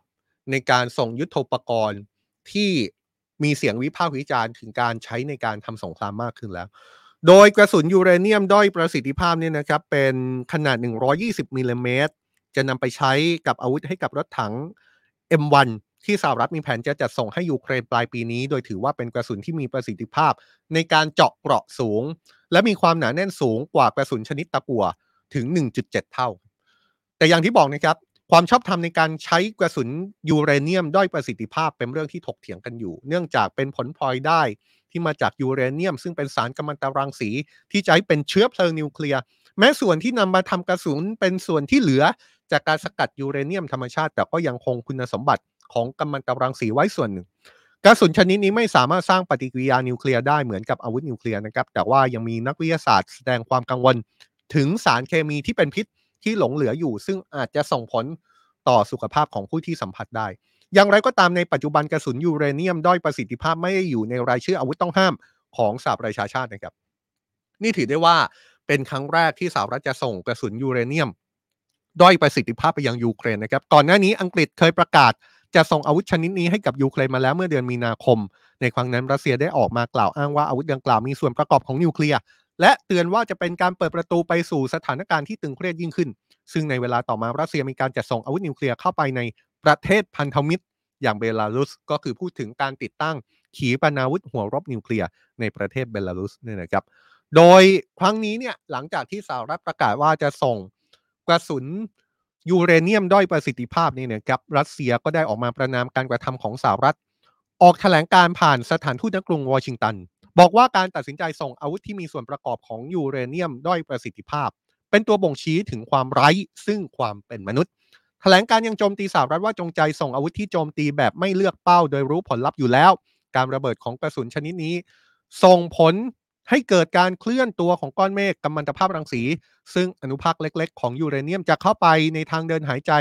ในการส่งยุทโธปกรณ์ที่มีเสียงวิพากษ์วิจารณ์ถึงการใช้ในการทำสงครามมากขึ้นแล้ว โดยกระสุนยูเรเนียมด้อยประสิทธิภาพเนี่ยนะครับเป็นขนาด 120มิลลิเมตรจะนำไปใช้กับอาวุธให้กับรถถัง M1 ที่สหรัฐมีแผนจะจัดส่งให้ยูเครนปลายปีนี้ โดยถือว่าเป็นกระสุนที่มีประสิทธิภาพในการเจาะเกราะสูง และมีความหนาแน่นสูงกว่ากระสุนชนิดตะกั่วถึง 1.7 เท่า แต่อย่างที่บอกนะครับความชอบธรรมในการใช้กระสุนยูเรเนียมด้อยประสิทธิภาพเป็นเรื่องที่ถกเถียงกันอยู่ เนื่องจากเป็นผลพลอยได้ที่มาจากยูเรเนียม ซึ่งเป็นสารกัมมันตรังสี ที่จะให้เป็นเชื้อเพลิงนิวเคลียร์แม้ส่วนที่นำมาทำกระสุนเป็นส่วนที่เหลือจากการสกัดยูเรเนียมธรรมชาติ แต่ก็ยังคงคุณสมบัติของกัมมันตรังสีไว้ส่วนหนึ่งกระสุนชนิดนี้ไม่สามารถสร้างปฏิกิริยานิวเคลียร์ได้เหมือนกับอาวุธนิวเคลียร์นะครับแต่ว่ายังมีนักวิทยาศาสตร์แสดงความกังวล ถึงสารเคมีที่เป็นพิษ ที่หลงเหลืออยู่ ซึ่งอาจจะส่งผลต่อสุขภาพของผู้ที่สัมผัสได้ อย่างไรก็ตามในปัจจุบันกระสุนยูเรเนียมด้อยประสิทธิภาพไม่ได้อยู่ในรายชื่ออาวุธต้องห้ามของสหประชาชาตินะครับ นี่ถือได้ว่าเป็นครั้งแรกที่สหรัฐจะส่งกระสุนยูเรเนียมด้อยประสิทธิภาพไปยังยูเครนนะครับ ก่อนหน้านี้อังกฤษเคยประกาศจะส่งอาวุธชนิดนี้ให้กับยูเครนมาแล้วเมื่อเดือนมีนาคม ในครั้งนั้นรัสเซียได้ออกมากล่าวอ้างว่าอาวุธดังกล่าวมีส่วนประกอบของนิวเคลียร์ และเตือนว่าจะเป็นการเปิดประตูไปสู่สถานการณ์ที่ตึงเครียดยิ่งขึ้น ซึ่งในเวลาต่อมารัสเซียมีการจัดส่งอาวุธนิวเคลียร์เข้าไปในประเทศพันธมิตร อย่างเบลารุส ก็คือพูดถึงการติดตั้งขีปนาวุธหัวรบนิวเคลียร์ในประเทศเบลารุสเนี่ยนะครับ โดยครั้งนี้เนี่ยหลังจากที่สหรัฐประกาศว่าจะส่งกระสุนยูเรเนียมด้อยประสิทธิภาพนี่นะครับรัสเซียก็ได้ออกมาประนามการกระทำของสหรัฐ ออกแถลงการผ่านสถานทูตณกรุงวอชิงตัน บอกว่าการตัดสินใจส่งอาวุธที่มีส่วนประกอบของยูเรเนียมด้อยประสิทธิภาพ เป็นตัวบ่งชี้ถึงความไร้ซึ่งความเป็นมนุษย์แถลงการยังโจมตีสหรัฐว่าจงใจส่งอาวุธที่โจมตีแบบไม่เลือกเป้า โดยรู้ผลลัพธ์อยู่แล้ว การระเบิดของกระสุนชนิดนี้ ส่งผลให้เกิดการเคลื่อนตัวของก้อนเมฆกัมมันตภาพรังสี ซึ่งอนุภาคเล็ก ๆ ของยูเรเนียมจะเข้าไปในทางเดินหายใจ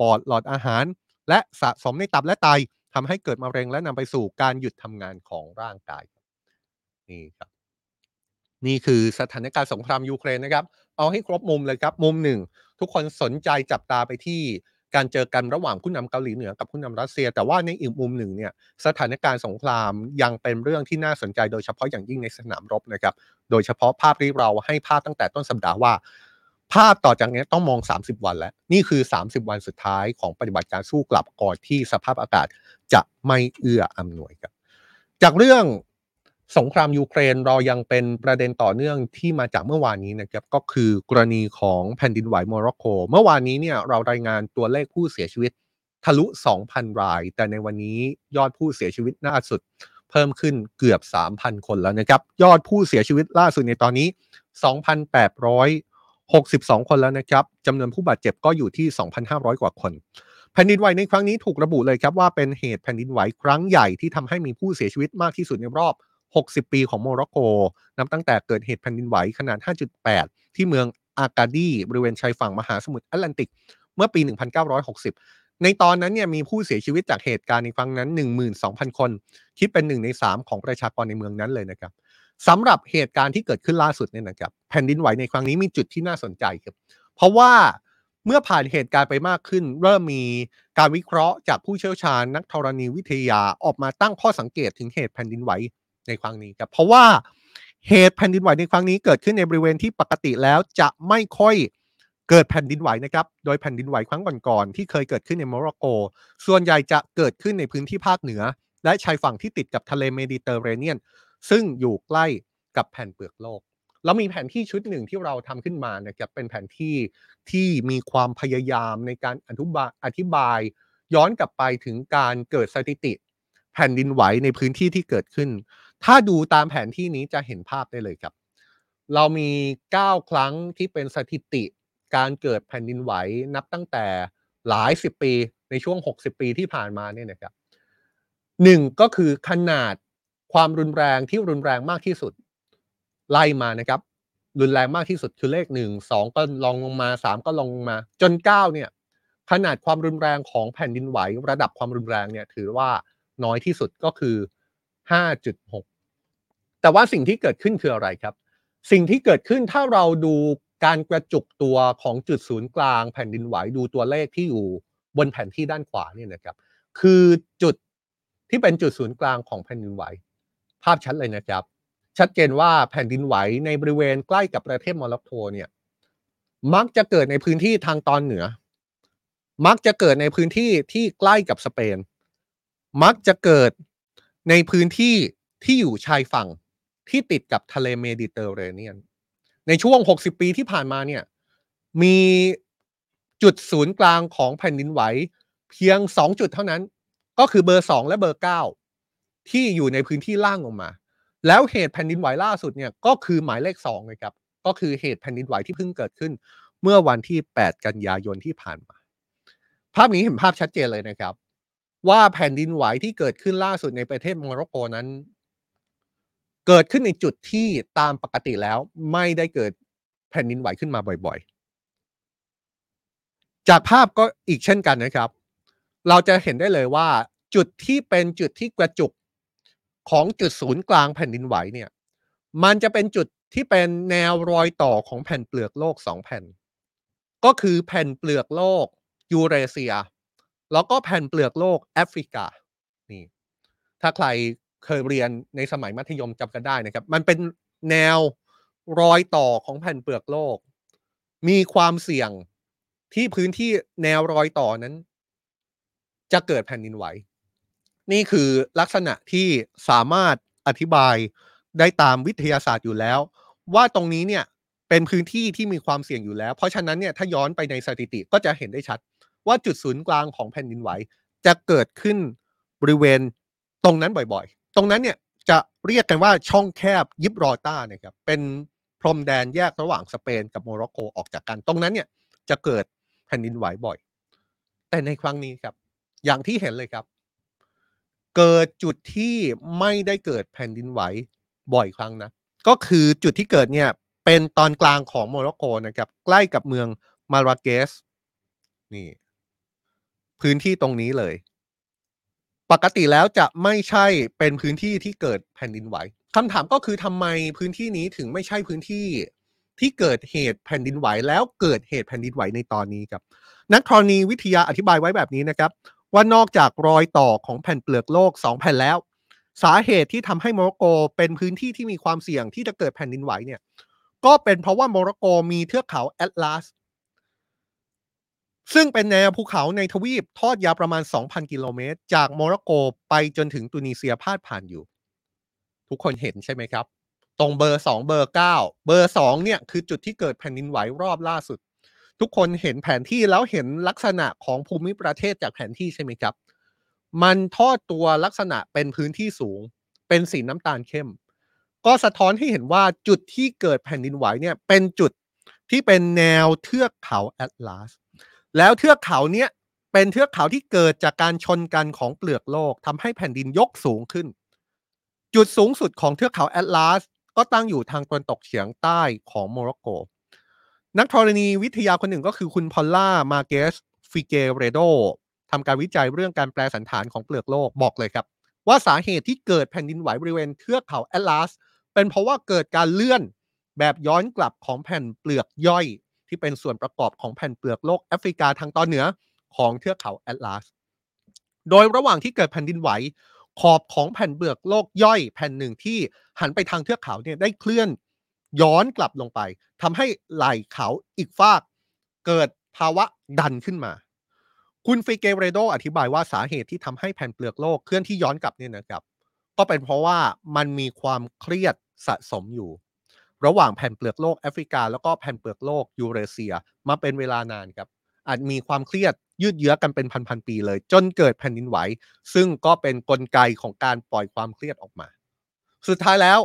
ปอดหลอดอาหาร และสะสมในตับและไตทำให้เกิดมะเร็งและนำไปสู่การหยุดทำงานของร่างกาย นี่ครับ นี่คือสถานการณ์สงครามยูเครนนะครับ เอาให้ครบมุมเลยครับ มุมหนึ่ง ทุกคนสนใจจับตาไปที่การเจอกันระหว่างผู้นำเกาหลีเหนือกับผู้นำรัสเซีย แต่ว่าในอีกมุมหนึ่งเนี่ยสถานการณ์สงครามยังเป็นเรื่องที่น่าสนใจโดยเฉพาะอย่างยิ่งในสนามรบนะครับ โดยเฉพาะภาพที่เราให้ภาพตั้งแต่ต้นสัปดาห์ว่า ภาพต่อจากนี้ต้องมอง 30 วันแล้ว นี่คือ 30 วันสุดท้ายของปฏิบัติการสู้กลับก่อนที่สภาพอากาศจะไม่เอื้ออำนวยครับ จากเรื่อง สงครามยูเครนเรายังเป็นประเด็นต่อเนื่องที่มาจากเมื่อวานนี้นะครับก็คือกรณีของแผ่นดินไหวโมร็อกโก เมื่อวานนี้เนี่ยเรารายงานตัวเลขผู้เสียชีวิตทะลุ 2,000 ราย แต่ในวันนี้ยอดผู้เสียชีวิตล่าสุด เพิ่มขึ้นเกือบ 3,000 คนแล้วนะครับ ยอดผู้เสียชีวิตล่าสุดในตอนนี้ 2,862 คนแล้วนะครับจำนวนผู้บาดเจ็บก็อยู่ที่ 2,500 กว่าคนแผ่นดินไหวในครั้งนี้ถูกระบุเลยครับว่าเป็นเหตุแผ่นดินไหวครั้งใหญ่ที่ทำให้มีผู้เสียชีวิตมากที่สุดในรอบ 60 ปีของโมร็อกโก นับตั้งแต่เกิดเหตุแผ่นดินไหวขนาด 5.8 ที่เมืองอากาดีบริเวณชายฝั่งมหาสมุทรแอตแลนติก เมื่อปี 1960 ในตอนนั้นเนี่ยมีผู้เสียชีวิตจากเหตุการณ์ในครั้งนั้น 12,000 คน คิดเป็นหนึ่งใน 3 ของประชากรในเมืองนั้นเลยนะครับสำหรับเหตุการณ์ที่เกิดขึ้นล่าสุดเนี่ยนะครับแผ่นดินไหวในครั้งนี้มีจุดที่น่าสนใจครับ เพราะว่าเมื่อผ่านเหตุการณ์ไปมากขึ้น เริ่มมีการวิเคราะห์จากผู้เชี่ยวชาญนักธรณีวิทยาออกมาตั้งข้อสังเกตถึงเหตุแผ่นดินไหว ในครั้งนี้ครับเพราะว่าเหตุแผ่นดินไหวในครั้งนี้เกิดขึ้นในบริเวณที่ปกติแล้วจะไม่ค่อยเกิดแผ่นดินไหวนะครับ โดยแผ่นดินไหวครั้งก่อนๆที่เคยเกิดขึ้นในโมร็อกโก ส่วนใหญ่จะเกิดขึ้นในพื้นที่ภาคเหนือ และชายฝั่งที่ติดกับทะเลเมดิเตอร์เรเนียน ซึ่งอยู่ใกล้กับแผ่นเปลือกโลกเรามีแผนที่ชุดหนึ่งที่เราทำขึ้นมานะครับเป็นแผนที่ที่มีความพยายามในการอธิบายอธิบาย ย้อนกลับไปถึงการเกิดสถิติ แผ่นดินไหวในพื้นที่ที่เกิดขึ้น ถ้าดูตามแผนที่นี้จะเห็นภาพได้เลยครับ เรามี 9 ครั้งที่เป็นสถิติการเกิดแผ่นดินไหวนับตั้งแต่หลายสิบปีในช่วง 60 ปีที่ผ่านมาเนี่ยนะครับหนึ่งก็คือขนาดความรุนแรงที่รุนแรงมากที่สุด ไล่มานะครับ รุนแรงมากที่สุดคือเลขหนึ่งสองก็ลองลงมาสามก็ลงลงมา จนเก้าเนี่ย ขนาดความรุนแรงของแผ่นดินไหว ระดับความรุนแรงเนี่ย ถือว่าน้อยที่สุดก็คือ5.6 แต่ว่าสิ่งที่เกิดขึ้นคืออะไรครับ สิ่งที่เกิดขึ้นถ้าเราดูการกระจุกตัวของจุดศูนย์กลางแผ่นดินไหวดูตัวเลขที่อยู่บนแผนที่ด้านขวาเนี่ยนะครับ คือจุดที่เป็นจุดศูนย์กลางของแผ่นดินไหว ภาพชัดเลยนะครับ ชัดเจนว่าแผ่นดินไหวในบริเวณใกล้กับประเทศโมร็อกโกเนี่ยมักจะเกิดในพื้นที่ทางตอนเหนือ มักจะเกิดในพื้นที่ที่ใกล้กับสเปน มักจะเกิดในพื้นที่ที่อยู่ชายฝั่ง ที่ติดกับทะเลเมดิเตอร์เรเนียน ในช่วง 60 ปีที่ผ่านมาเนี่ยมีจุดศูนย์กลางของแผ่นดินไหว เพียง 2 จุดเท่านั้น ก็คือเบอร์ 2 และเบอร์ 9 ที่อยู่ในพื้นที่ล่างลงมา แล้วเหตุแผ่นดินไหวล่าสุดเนี่ยก็คือหมายเลข2นะครับ ก็คือเหตุแผ่นดินไหวที่เพิ่งเกิดขึ้น เมื่อวันที่ 8 กันยายนที่ผ่านมา ภาพนี้เห็นภาพชัดเจนเลยนะครับ ว่าแผ่นดินไหวที่เกิดขึ้นล่าสุดในประเทศโมร็อกโกนั้น เกิดขึ้นในจุดที่ตามปกติแล้วไม่ได้เกิดแผ่นดินไหวขึ้นมาบ่อยๆ จากภาพก็อีกเช่นกันนะครับ เราจะเห็นได้เลยว่า จุดที่เป็นจุดที่กระจุกของจุดศูนย์กลางแผ่นดินไหวเนี่ย มันจะเป็นจุดที่เป็นแนวรอยต่อของแผ่นเปลือกโลกสองแผ่น ก็คือแผ่นเปลือกโลกยูเรเซีย แล้วก็แผ่นเปลือกโลกแอฟริกานี่ถ้าใคร เคยเรียนในสมัยมัธยมจำกันได้นะครับ มันเป็นแนวรอยต่อของแผ่นเปลือกโลก มีความเสี่ยงที่พื้นที่แนวรอยต่อนั้น จะเกิดแผ่นดินไหว นี่คือลักษณะที่สามารถอธิบายได้ตามวิทยาศาสตร์อยู่แล้ว ว่าตรงนี้เนี่ยเป็นพื้นที่ที่มีความเสี่ยงอยู่แล้ว เพราะฉะนั้นเนี่ยถ้าย้อนไปในสถิติก็จะเห็นได้ชัด ว่าจุดศูนย์กลางของแผ่นดินไหว จะเกิดขึ้นบริเวณตรงนั้นบ่อยๆ ตรงนั้นเนี่ยจะเรียกกันว่าช่องแคบยิบรอต้านะครับเป็นพรมแดนแยกระหว่างสเปนกับโมร็อกโกออกจากกัน ตรงนั้นเนี่ยจะเกิดแผ่นดินไหวบ่อย แต่ในครั้งนี้ครับ อย่างที่เห็นเลยครับ เกิดจุดที่ไม่ได้เกิดแผ่นดินไหวบ่อยครั้งนะก็คือจุดที่เกิดเนี่ยเป็นตอนกลางของโมร็อกโกนะครับ ใกล้กับเมืองมาราเกสนี่ พื้นที่ตรงนี้เลย ปกติแล้วจะไม่ใช่เป็นพื้นที่ที่เกิดแผ่นดินไหวคำถามก็คือทำไมพื้นที่นี้ถึงไม่ใช่พื้นที่ที่เกิดเหตุแผ่นดินไหวแล้วเกิดเหตุแผ่นดินไหวในตอนนี้ครับ นักธรณีวิทยาอธิบายไว้แบบนี้นะครับ ว่านอกจากรอยต่อของแผ่นเปลือกโลก 2 แผ่นแล้ว สาเหตุที่ทำให้โมร็อกโกเป็นพื้นที่ที่มีความเสี่ยงที่จะเกิดแผ่นดินไหวเนี่ยก็เป็นเพราะว่าโมร็อกโกมีเทือกเขาแอตลาส ซึ่งเป็นแนวภูเขาในทวีปทอดยาวประมาณ 2,000 กิโลเมตร จากโมร็อกโกไปจนถึงตุนิเซียพาดผ่านอยู่ ทุกคนเห็นใช่ไหมครับ ตรงเบอร์ 2 เบอร์ 9 เบอร์ 2 เนี่ยคือจุดที่เกิดแผ่นดินไหวรอบล่าสุด ทุกคนเห็นแผนที่แล้วเห็นลักษณะของภูมิประเทศจากแผนที่ใช่ไหมครับ มันทอดตัวลักษณะเป็นพื้นที่สูง เป็นสีน้ำตาลเข้ม ก็สะท้อนให้เห็นว่าจุดที่เกิดแผ่นดินไหวเนี่ยเป็นจุดที่เป็นแนวเทือกเขาแอตลาส แล้วเทือกเขาเนี้ยเป็นเทือกเขาที่เกิดจากการชนกันของเปลือกโลกทำให้แผ่นดินยกสูงขึ้น จุดสูงสุดของเทือกเขาแอตลาส ก็ตั้งอยู่ทางตะวันตกเฉียงใต้ของโมร็อกโก นักธรณีวิทยาคนหนึ่งก็คือคุณ Paula Marques Figueiredoทำการวิจัยเรื่องการแปลสันฐานของเปลือกโลกบอกเลยครับ ว่าสาเหตุที่เกิดแผ่นดินไหวบริเวณเทือกเขาแอตลาส เป็นเพราะว่าเกิดการเลื่อนแบบย้อนกลับของแผ่นเปลือกย่อย ที่เป็นส่วนประกอบของแผ่นเปลือกโลกแอฟริกาทางตอนเหนือของเทือกเขาแอตลาส โดยระหว่างที่เกิดแผ่นดินไหวขอบของแผ่นเปลือกโลกย่อยแผ่นหนึ่งที่หันไปทางเทือกเขาเนี่ยได้เคลื่อนย้อนกลับลงไปทำให้ไหล่เขาอีกฟาก เกิดภาวะดันขึ้นมา คุณฟิเกเรโดอธิบายว่าสาเหตุที่ทำให้แผ่นเปลือกโลกเคลื่อนที่ย้อนกลับเนี่ยนะครับ ก็เป็นเพราะว่ามันมีความเครียดสะสมอยู่ ระหว่างแผ่นเปลือกโลกแอฟริกา แล้วก็แผ่นเปลือกโลกยูเรเซีย มาเป็นเวลานานครับ อาจมีความเครียดยืดเยื้อกันเป็นพันๆปีเลย จนเกิดแผ่นดินไหว ซึ่งก็เป็นนกลไกของการปล่อยความเครียดออกมา สุดท้ายแล้ว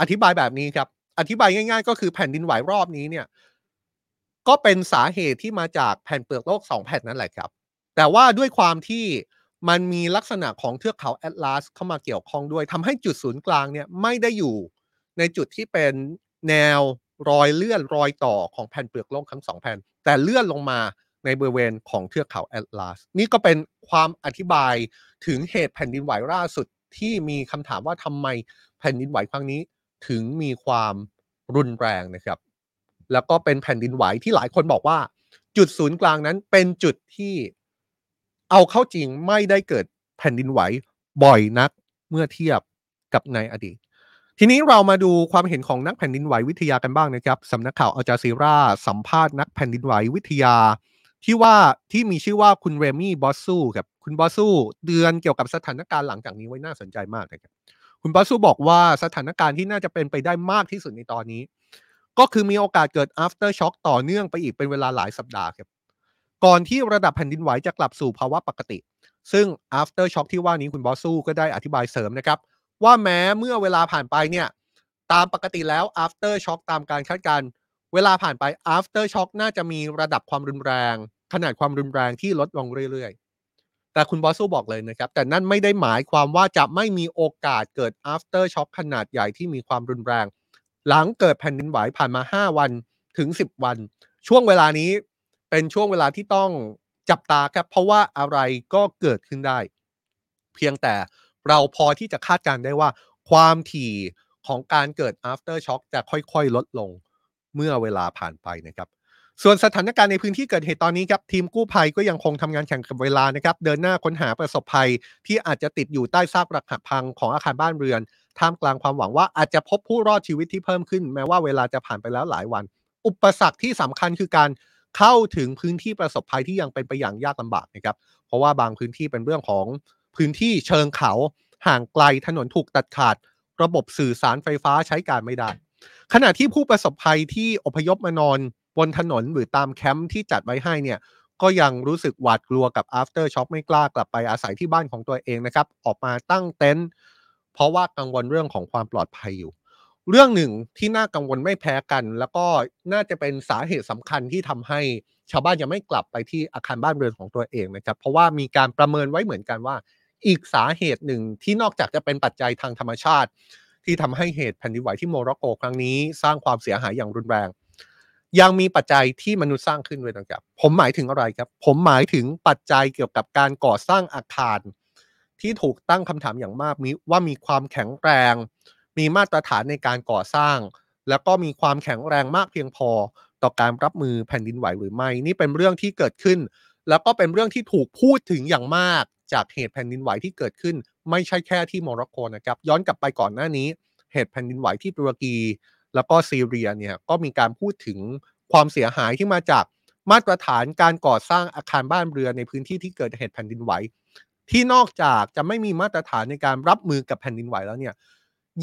อธิบายแบบนี้ครับ อธิบายง่าย ๆ ก็คือแผ่นดินไหวรอบนี้เนี่ย ก็เป็นสาเหตุที่มาจากแผ่นเปลือกโลกสองแผ่นนั่นแหละครับ แต่ว่าด้วยความที่มันมีลักษณะของเทือกเขาแอตลาสเข้ามาเกี่ยวข้องด้วยทำให้จุดศูนย์กลางเนี่ยไม่ได้อยู่ในจุดที่เป็น แนวรอยเลื่อนรอยต่อของแผ่นเปลือกโลกทั้งสองแผ่น แต่เลื่อนลงมาในบริเวณของเทือกเขาแอตลาส นี่ก็เป็นความอธิบายถึงเหตุแผ่นดินไหวล่าสุดที่มีคำถามว่าทำไมแผ่นดินไหวครั้งนี้ถึงมีความรุนแรงนะครับ แล้วก็เป็นแผ่นดินไหวที่หลายคนบอกว่า จุดศูนย์กลางนั้นเป็นจุดที่เอาเข้าจริงไม่ได้เกิดแผ่นดินไหวบ่อยนักเมื่อเทียบกับในอดีต ทีนี้เรามาดูความเห็นของนักแผ่นดินไหววิทยากันบ้างนะครับสำนักข่าวอัลจาซีราสัมภาษณ์นักแผ่นดินไหววิทยา ที่ว่าที่มีชื่อว่าคุณเรมี่บอสซูครับคุณบอสซูเตือนเกี่ยวกับสถานการณ์หลังจากนี้ไว้น่าสนใจมากนะครับคุณบอสซูบอกว่าสถานการณ์ที่น่าจะเป็นไปได้มากที่สุดในตอนนี้ ก็คือมีโอกาสเกิด after shock ต่อเนื่องไปอีกเป็นเวลาหลายสัปดาห์ครับก่อนที่ระดับแผ่นดินไหวจะกลับสู่ภาวะปกติ ซึ่ง after shock ที่ว่านี้คุณบอสซูก็ได้อธิบายเสริมนะครับ ว่าแม้เมื่อเวลาผ่านไปเนี่ย ตามปกติแล้ว after shock ตามการคาดการณ์เวลาผ่านไป after shock น่าจะมีระดับความรุนแรง ขนาดความรุนแรงที่ลดลงเรื่อยๆ แต่คุณบอสซูบอกเลยนะครับ แต่นั่นไม่ได้หมายความว่าจะไม่มีโอกาสเกิด after shock ขนาดใหญ่ที่มีความรุนแรง หลังเกิดแผ่นดินไหวผ่านมา 5 วันถึง 10 วัน ช่วงเวลานี้เป็นช่วงเวลาที่ต้องจับตาครับ เพราะว่าอะไรก็เกิดขึ้นได้ เพียงแต่ เราพอที่จะคาดการได้ว่า ความถี่ของการเกิด after shock จะค่อยๆ ลดลงเมื่อเวลาผ่านไปนะครับส่วนสถานการณ์ในพื้นที่เกิดเหตุตอนนี้ครับ ทีมกู้ภัยก็ยังคงทำงานแข่งกับเวลานะครับ เดินหน้าค้นหาประสบภัยที่อาจจะติดอยู่ใต้ซากปรักหักพังของอาคารบ้านเรือน ท่ามกลางความหวังว่าอาจจะพบผู้รอดชีวิตที่เพิ่มขึ้น แม้ว่าเวลาจะผ่านไปแล้วหลายวัน อุปสรรคที่สำคัญคือการเข้าถึงพื้นที่ประสบภัยที่ยังเป็นไปอย่างยากลำบากนะครับ เพราะว่าบางพื้นที่เป็นเรื่องของ พื้นที่เชิงเขาห่างไกลถนนถูกตัดขาด ระบบสื่อสารไฟฟ้าใช้การไม่ได้ ขณะที่ผู้ประสบภัยที่อพยพมานอนบนถนนหรือตามแคมป์ที่จัดไว้ให้เนี่ยก็ยังรู้สึกหวาดกลัวกับ after shock ไม่กล้ากลับไปอาศัยที่บ้านของตัวเองนะครับ ออกมาตั้งเต็นท์เพราะว่ากังวลเรื่องของความปลอดภัยอยู่ เรื่องหนึ่งที่น่ากังวลไม่แพ้กัน แล้วก็น่าจะเป็นสาเหตุสำคัญที่ทำให้ชาวบ้านยังไม่กลับไปที่อาคารบ้านเรือนของตัวเองนะครับ เพราะว่ามีการประเมินไว้เหมือนกันว่า อีกสาเหตุหนึ่งที่นอกจากจะเป็นปัจจัยทางธรรมชาติ ที่ทำให้เหตุแผ่นดินไหวที่โมร็อกโกครั้งนี้ สร้างความเสียหายอย่างรุนแรง ยังมีปัจจัยที่มนุษย์สร้างขึ้นด้วยนะครับ ผมหมายถึงอะไรครับ ผมหมายถึงปัจจัยเกี่ยวกับการก่อสร้างอาคาร ที่ถูกตั้งคำถามอย่างมากมีว่ามีความแข็งแรง มีมาตรฐานในการก่อสร้าง แล้วก็มีความแข็งแรงมากเพียงพอต่อการรับมือแผ่นดินไหวหรือไม่ นี่เป็นเรื่องที่เกิดขึ้น แล้วก็เป็นเรื่องที่ถูกพูดถึงอย่างมาก จากเหตุแผ่นดินไหวที่เกิดขึ้น ไม่ใช่แค่ที่โมร็อกโกนะครับ ย้อนกลับไปก่อนหน้านี้ เหตุแผ่นดินไหวที่ตุรกี แล้วก็ซีเรียเนี่ยก็มีการพูดถึงความเสียหายที่มาจากมาตรฐานการก่อสร้างอาคารบ้านเรือนในพื้นที่ที่เกิดเหตุแผ่นดินไหว ที่นอกจากจะไม่มีมาตรฐานในการรับมือกับแผ่นดินไหวแล้วเนี่ย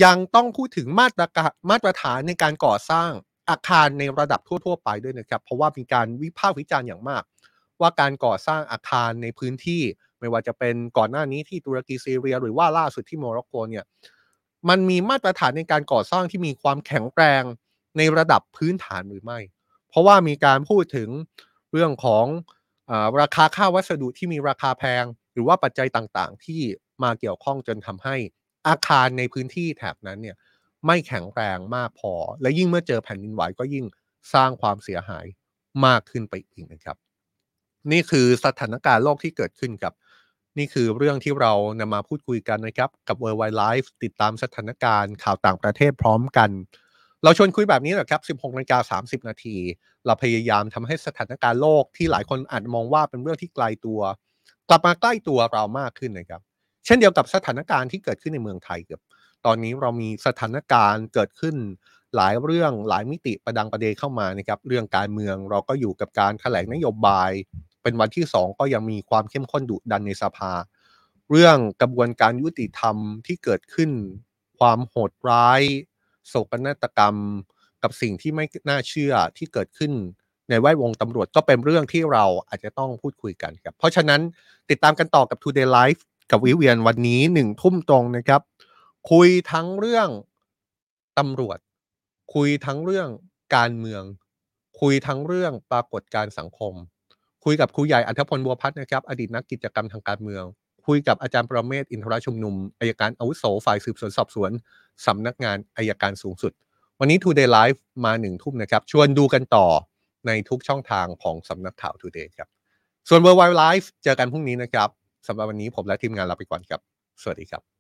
ยังต้องพูดถึงมาตรการมาตรฐานในการก่อสร้างอาคารในระดับทั่ว ๆ ไปด้วยนะครับ เพราะว่ามีการวิพากษ์วิจารณ์อย่างมาก ว่าการก่อสร้างอาคารในพื้นที่ ไม่ว่าจะเป็นก่อนหน้านี้ที่ตุรกีซีเรีย หรือว่าล่าสุดที่โมร็อกโกเนี่ยมันมีมาตรฐานในการก่อสร้างที่มีความแข็งแรงในระดับพื้นฐานหรือไม่ เพราะว่ามีการพูดถึงเรื่องของอราคาค่าวัสดุที่มีราคาแพง หรือว่าปัจจัยต่างๆ ที่มาเกี่ยวข้องจนทำให้อาคารในพื้นที่แถบนั้นเนี่ยไม่แข็งแรงมากพอ และยิ่งเมื่อเจอแผ่นดินไหวก็ยิ่งสร้างความเสียหายมากขึ้นไปอีกนะครับ นี่คือสถานการณ์โลกที่เกิดขึ้นครับ นี่คือเรื่องที่เรานำมาพูดคุยกันนะครับ กับ World Wide Life ติดตามสถานการณ์ข่าวต่างประเทศพร้อมกัน เราชวนคุยแบบนี้แหละครับ 16นาฬิกา30 นาที เราพยายามทำให้สถานการณ์โลกที่หลายคนอาจมองว่าเป็นเรื่องที่ไกลตัว กลับมาใกล้ตัวเรามากขึ้นนะครับ เช่นเดียวกับสถานการณ์ที่เกิดขึ้นในเมืองไทยครับตอนนี้เรามีสถานการณ์เกิดขึ้นหลายเรื่องหลายมิติประดังประเดเข้ามานะครับเรื่องการเมืองเราก็อยู่กับการแถลงนโยบาย เป็นวันที่สองก็ยังมีความเข้มข้นดุดันในสภา เรื่องกระบวนการยุติธรรมที่เกิดขึ้น ความโหดร้าย โศกนาฏกรรม กับสิ่งที่ไม่น่าเชื่อที่เกิดขึ้นในแวดวงตำรวจก็เป็นเรื่องที่เราอาจจะต้องพูดคุยกันครับ เพราะฉะนั้นติดตามกันต่อกับ Today Life กับวิเวียนวันนี้หนึ่งทุ่มตรงนะครับ คุยทั้งเรื่องตำรวจ คุยทั้งเรื่องการเมือง คุยทั้งเรื่องปรากฏการสังคม คุยกับครูใหญ่อัธพลบัวพัฒน์นะครับอดีตนักกิจกรรมทางการเมือง คุยกับอาจารย์ประเมศอินทรชุมนุมอายการอาวุโสฝ่ายสืบสวนสอบสวนสำนักงานอายการสูงสุด วันนี้ Today Live มาหนึ่งทุ่มนะครับ ชวนดูกันต่อในทุกช่องทางของสำนักข่าว Today ครับ ส่วน World Wide Live เจอกันพรุ่งนี้นะครับสำหรับวันนี้ผมและทีมงานลาไปก่อนครับ สวัสดีครับ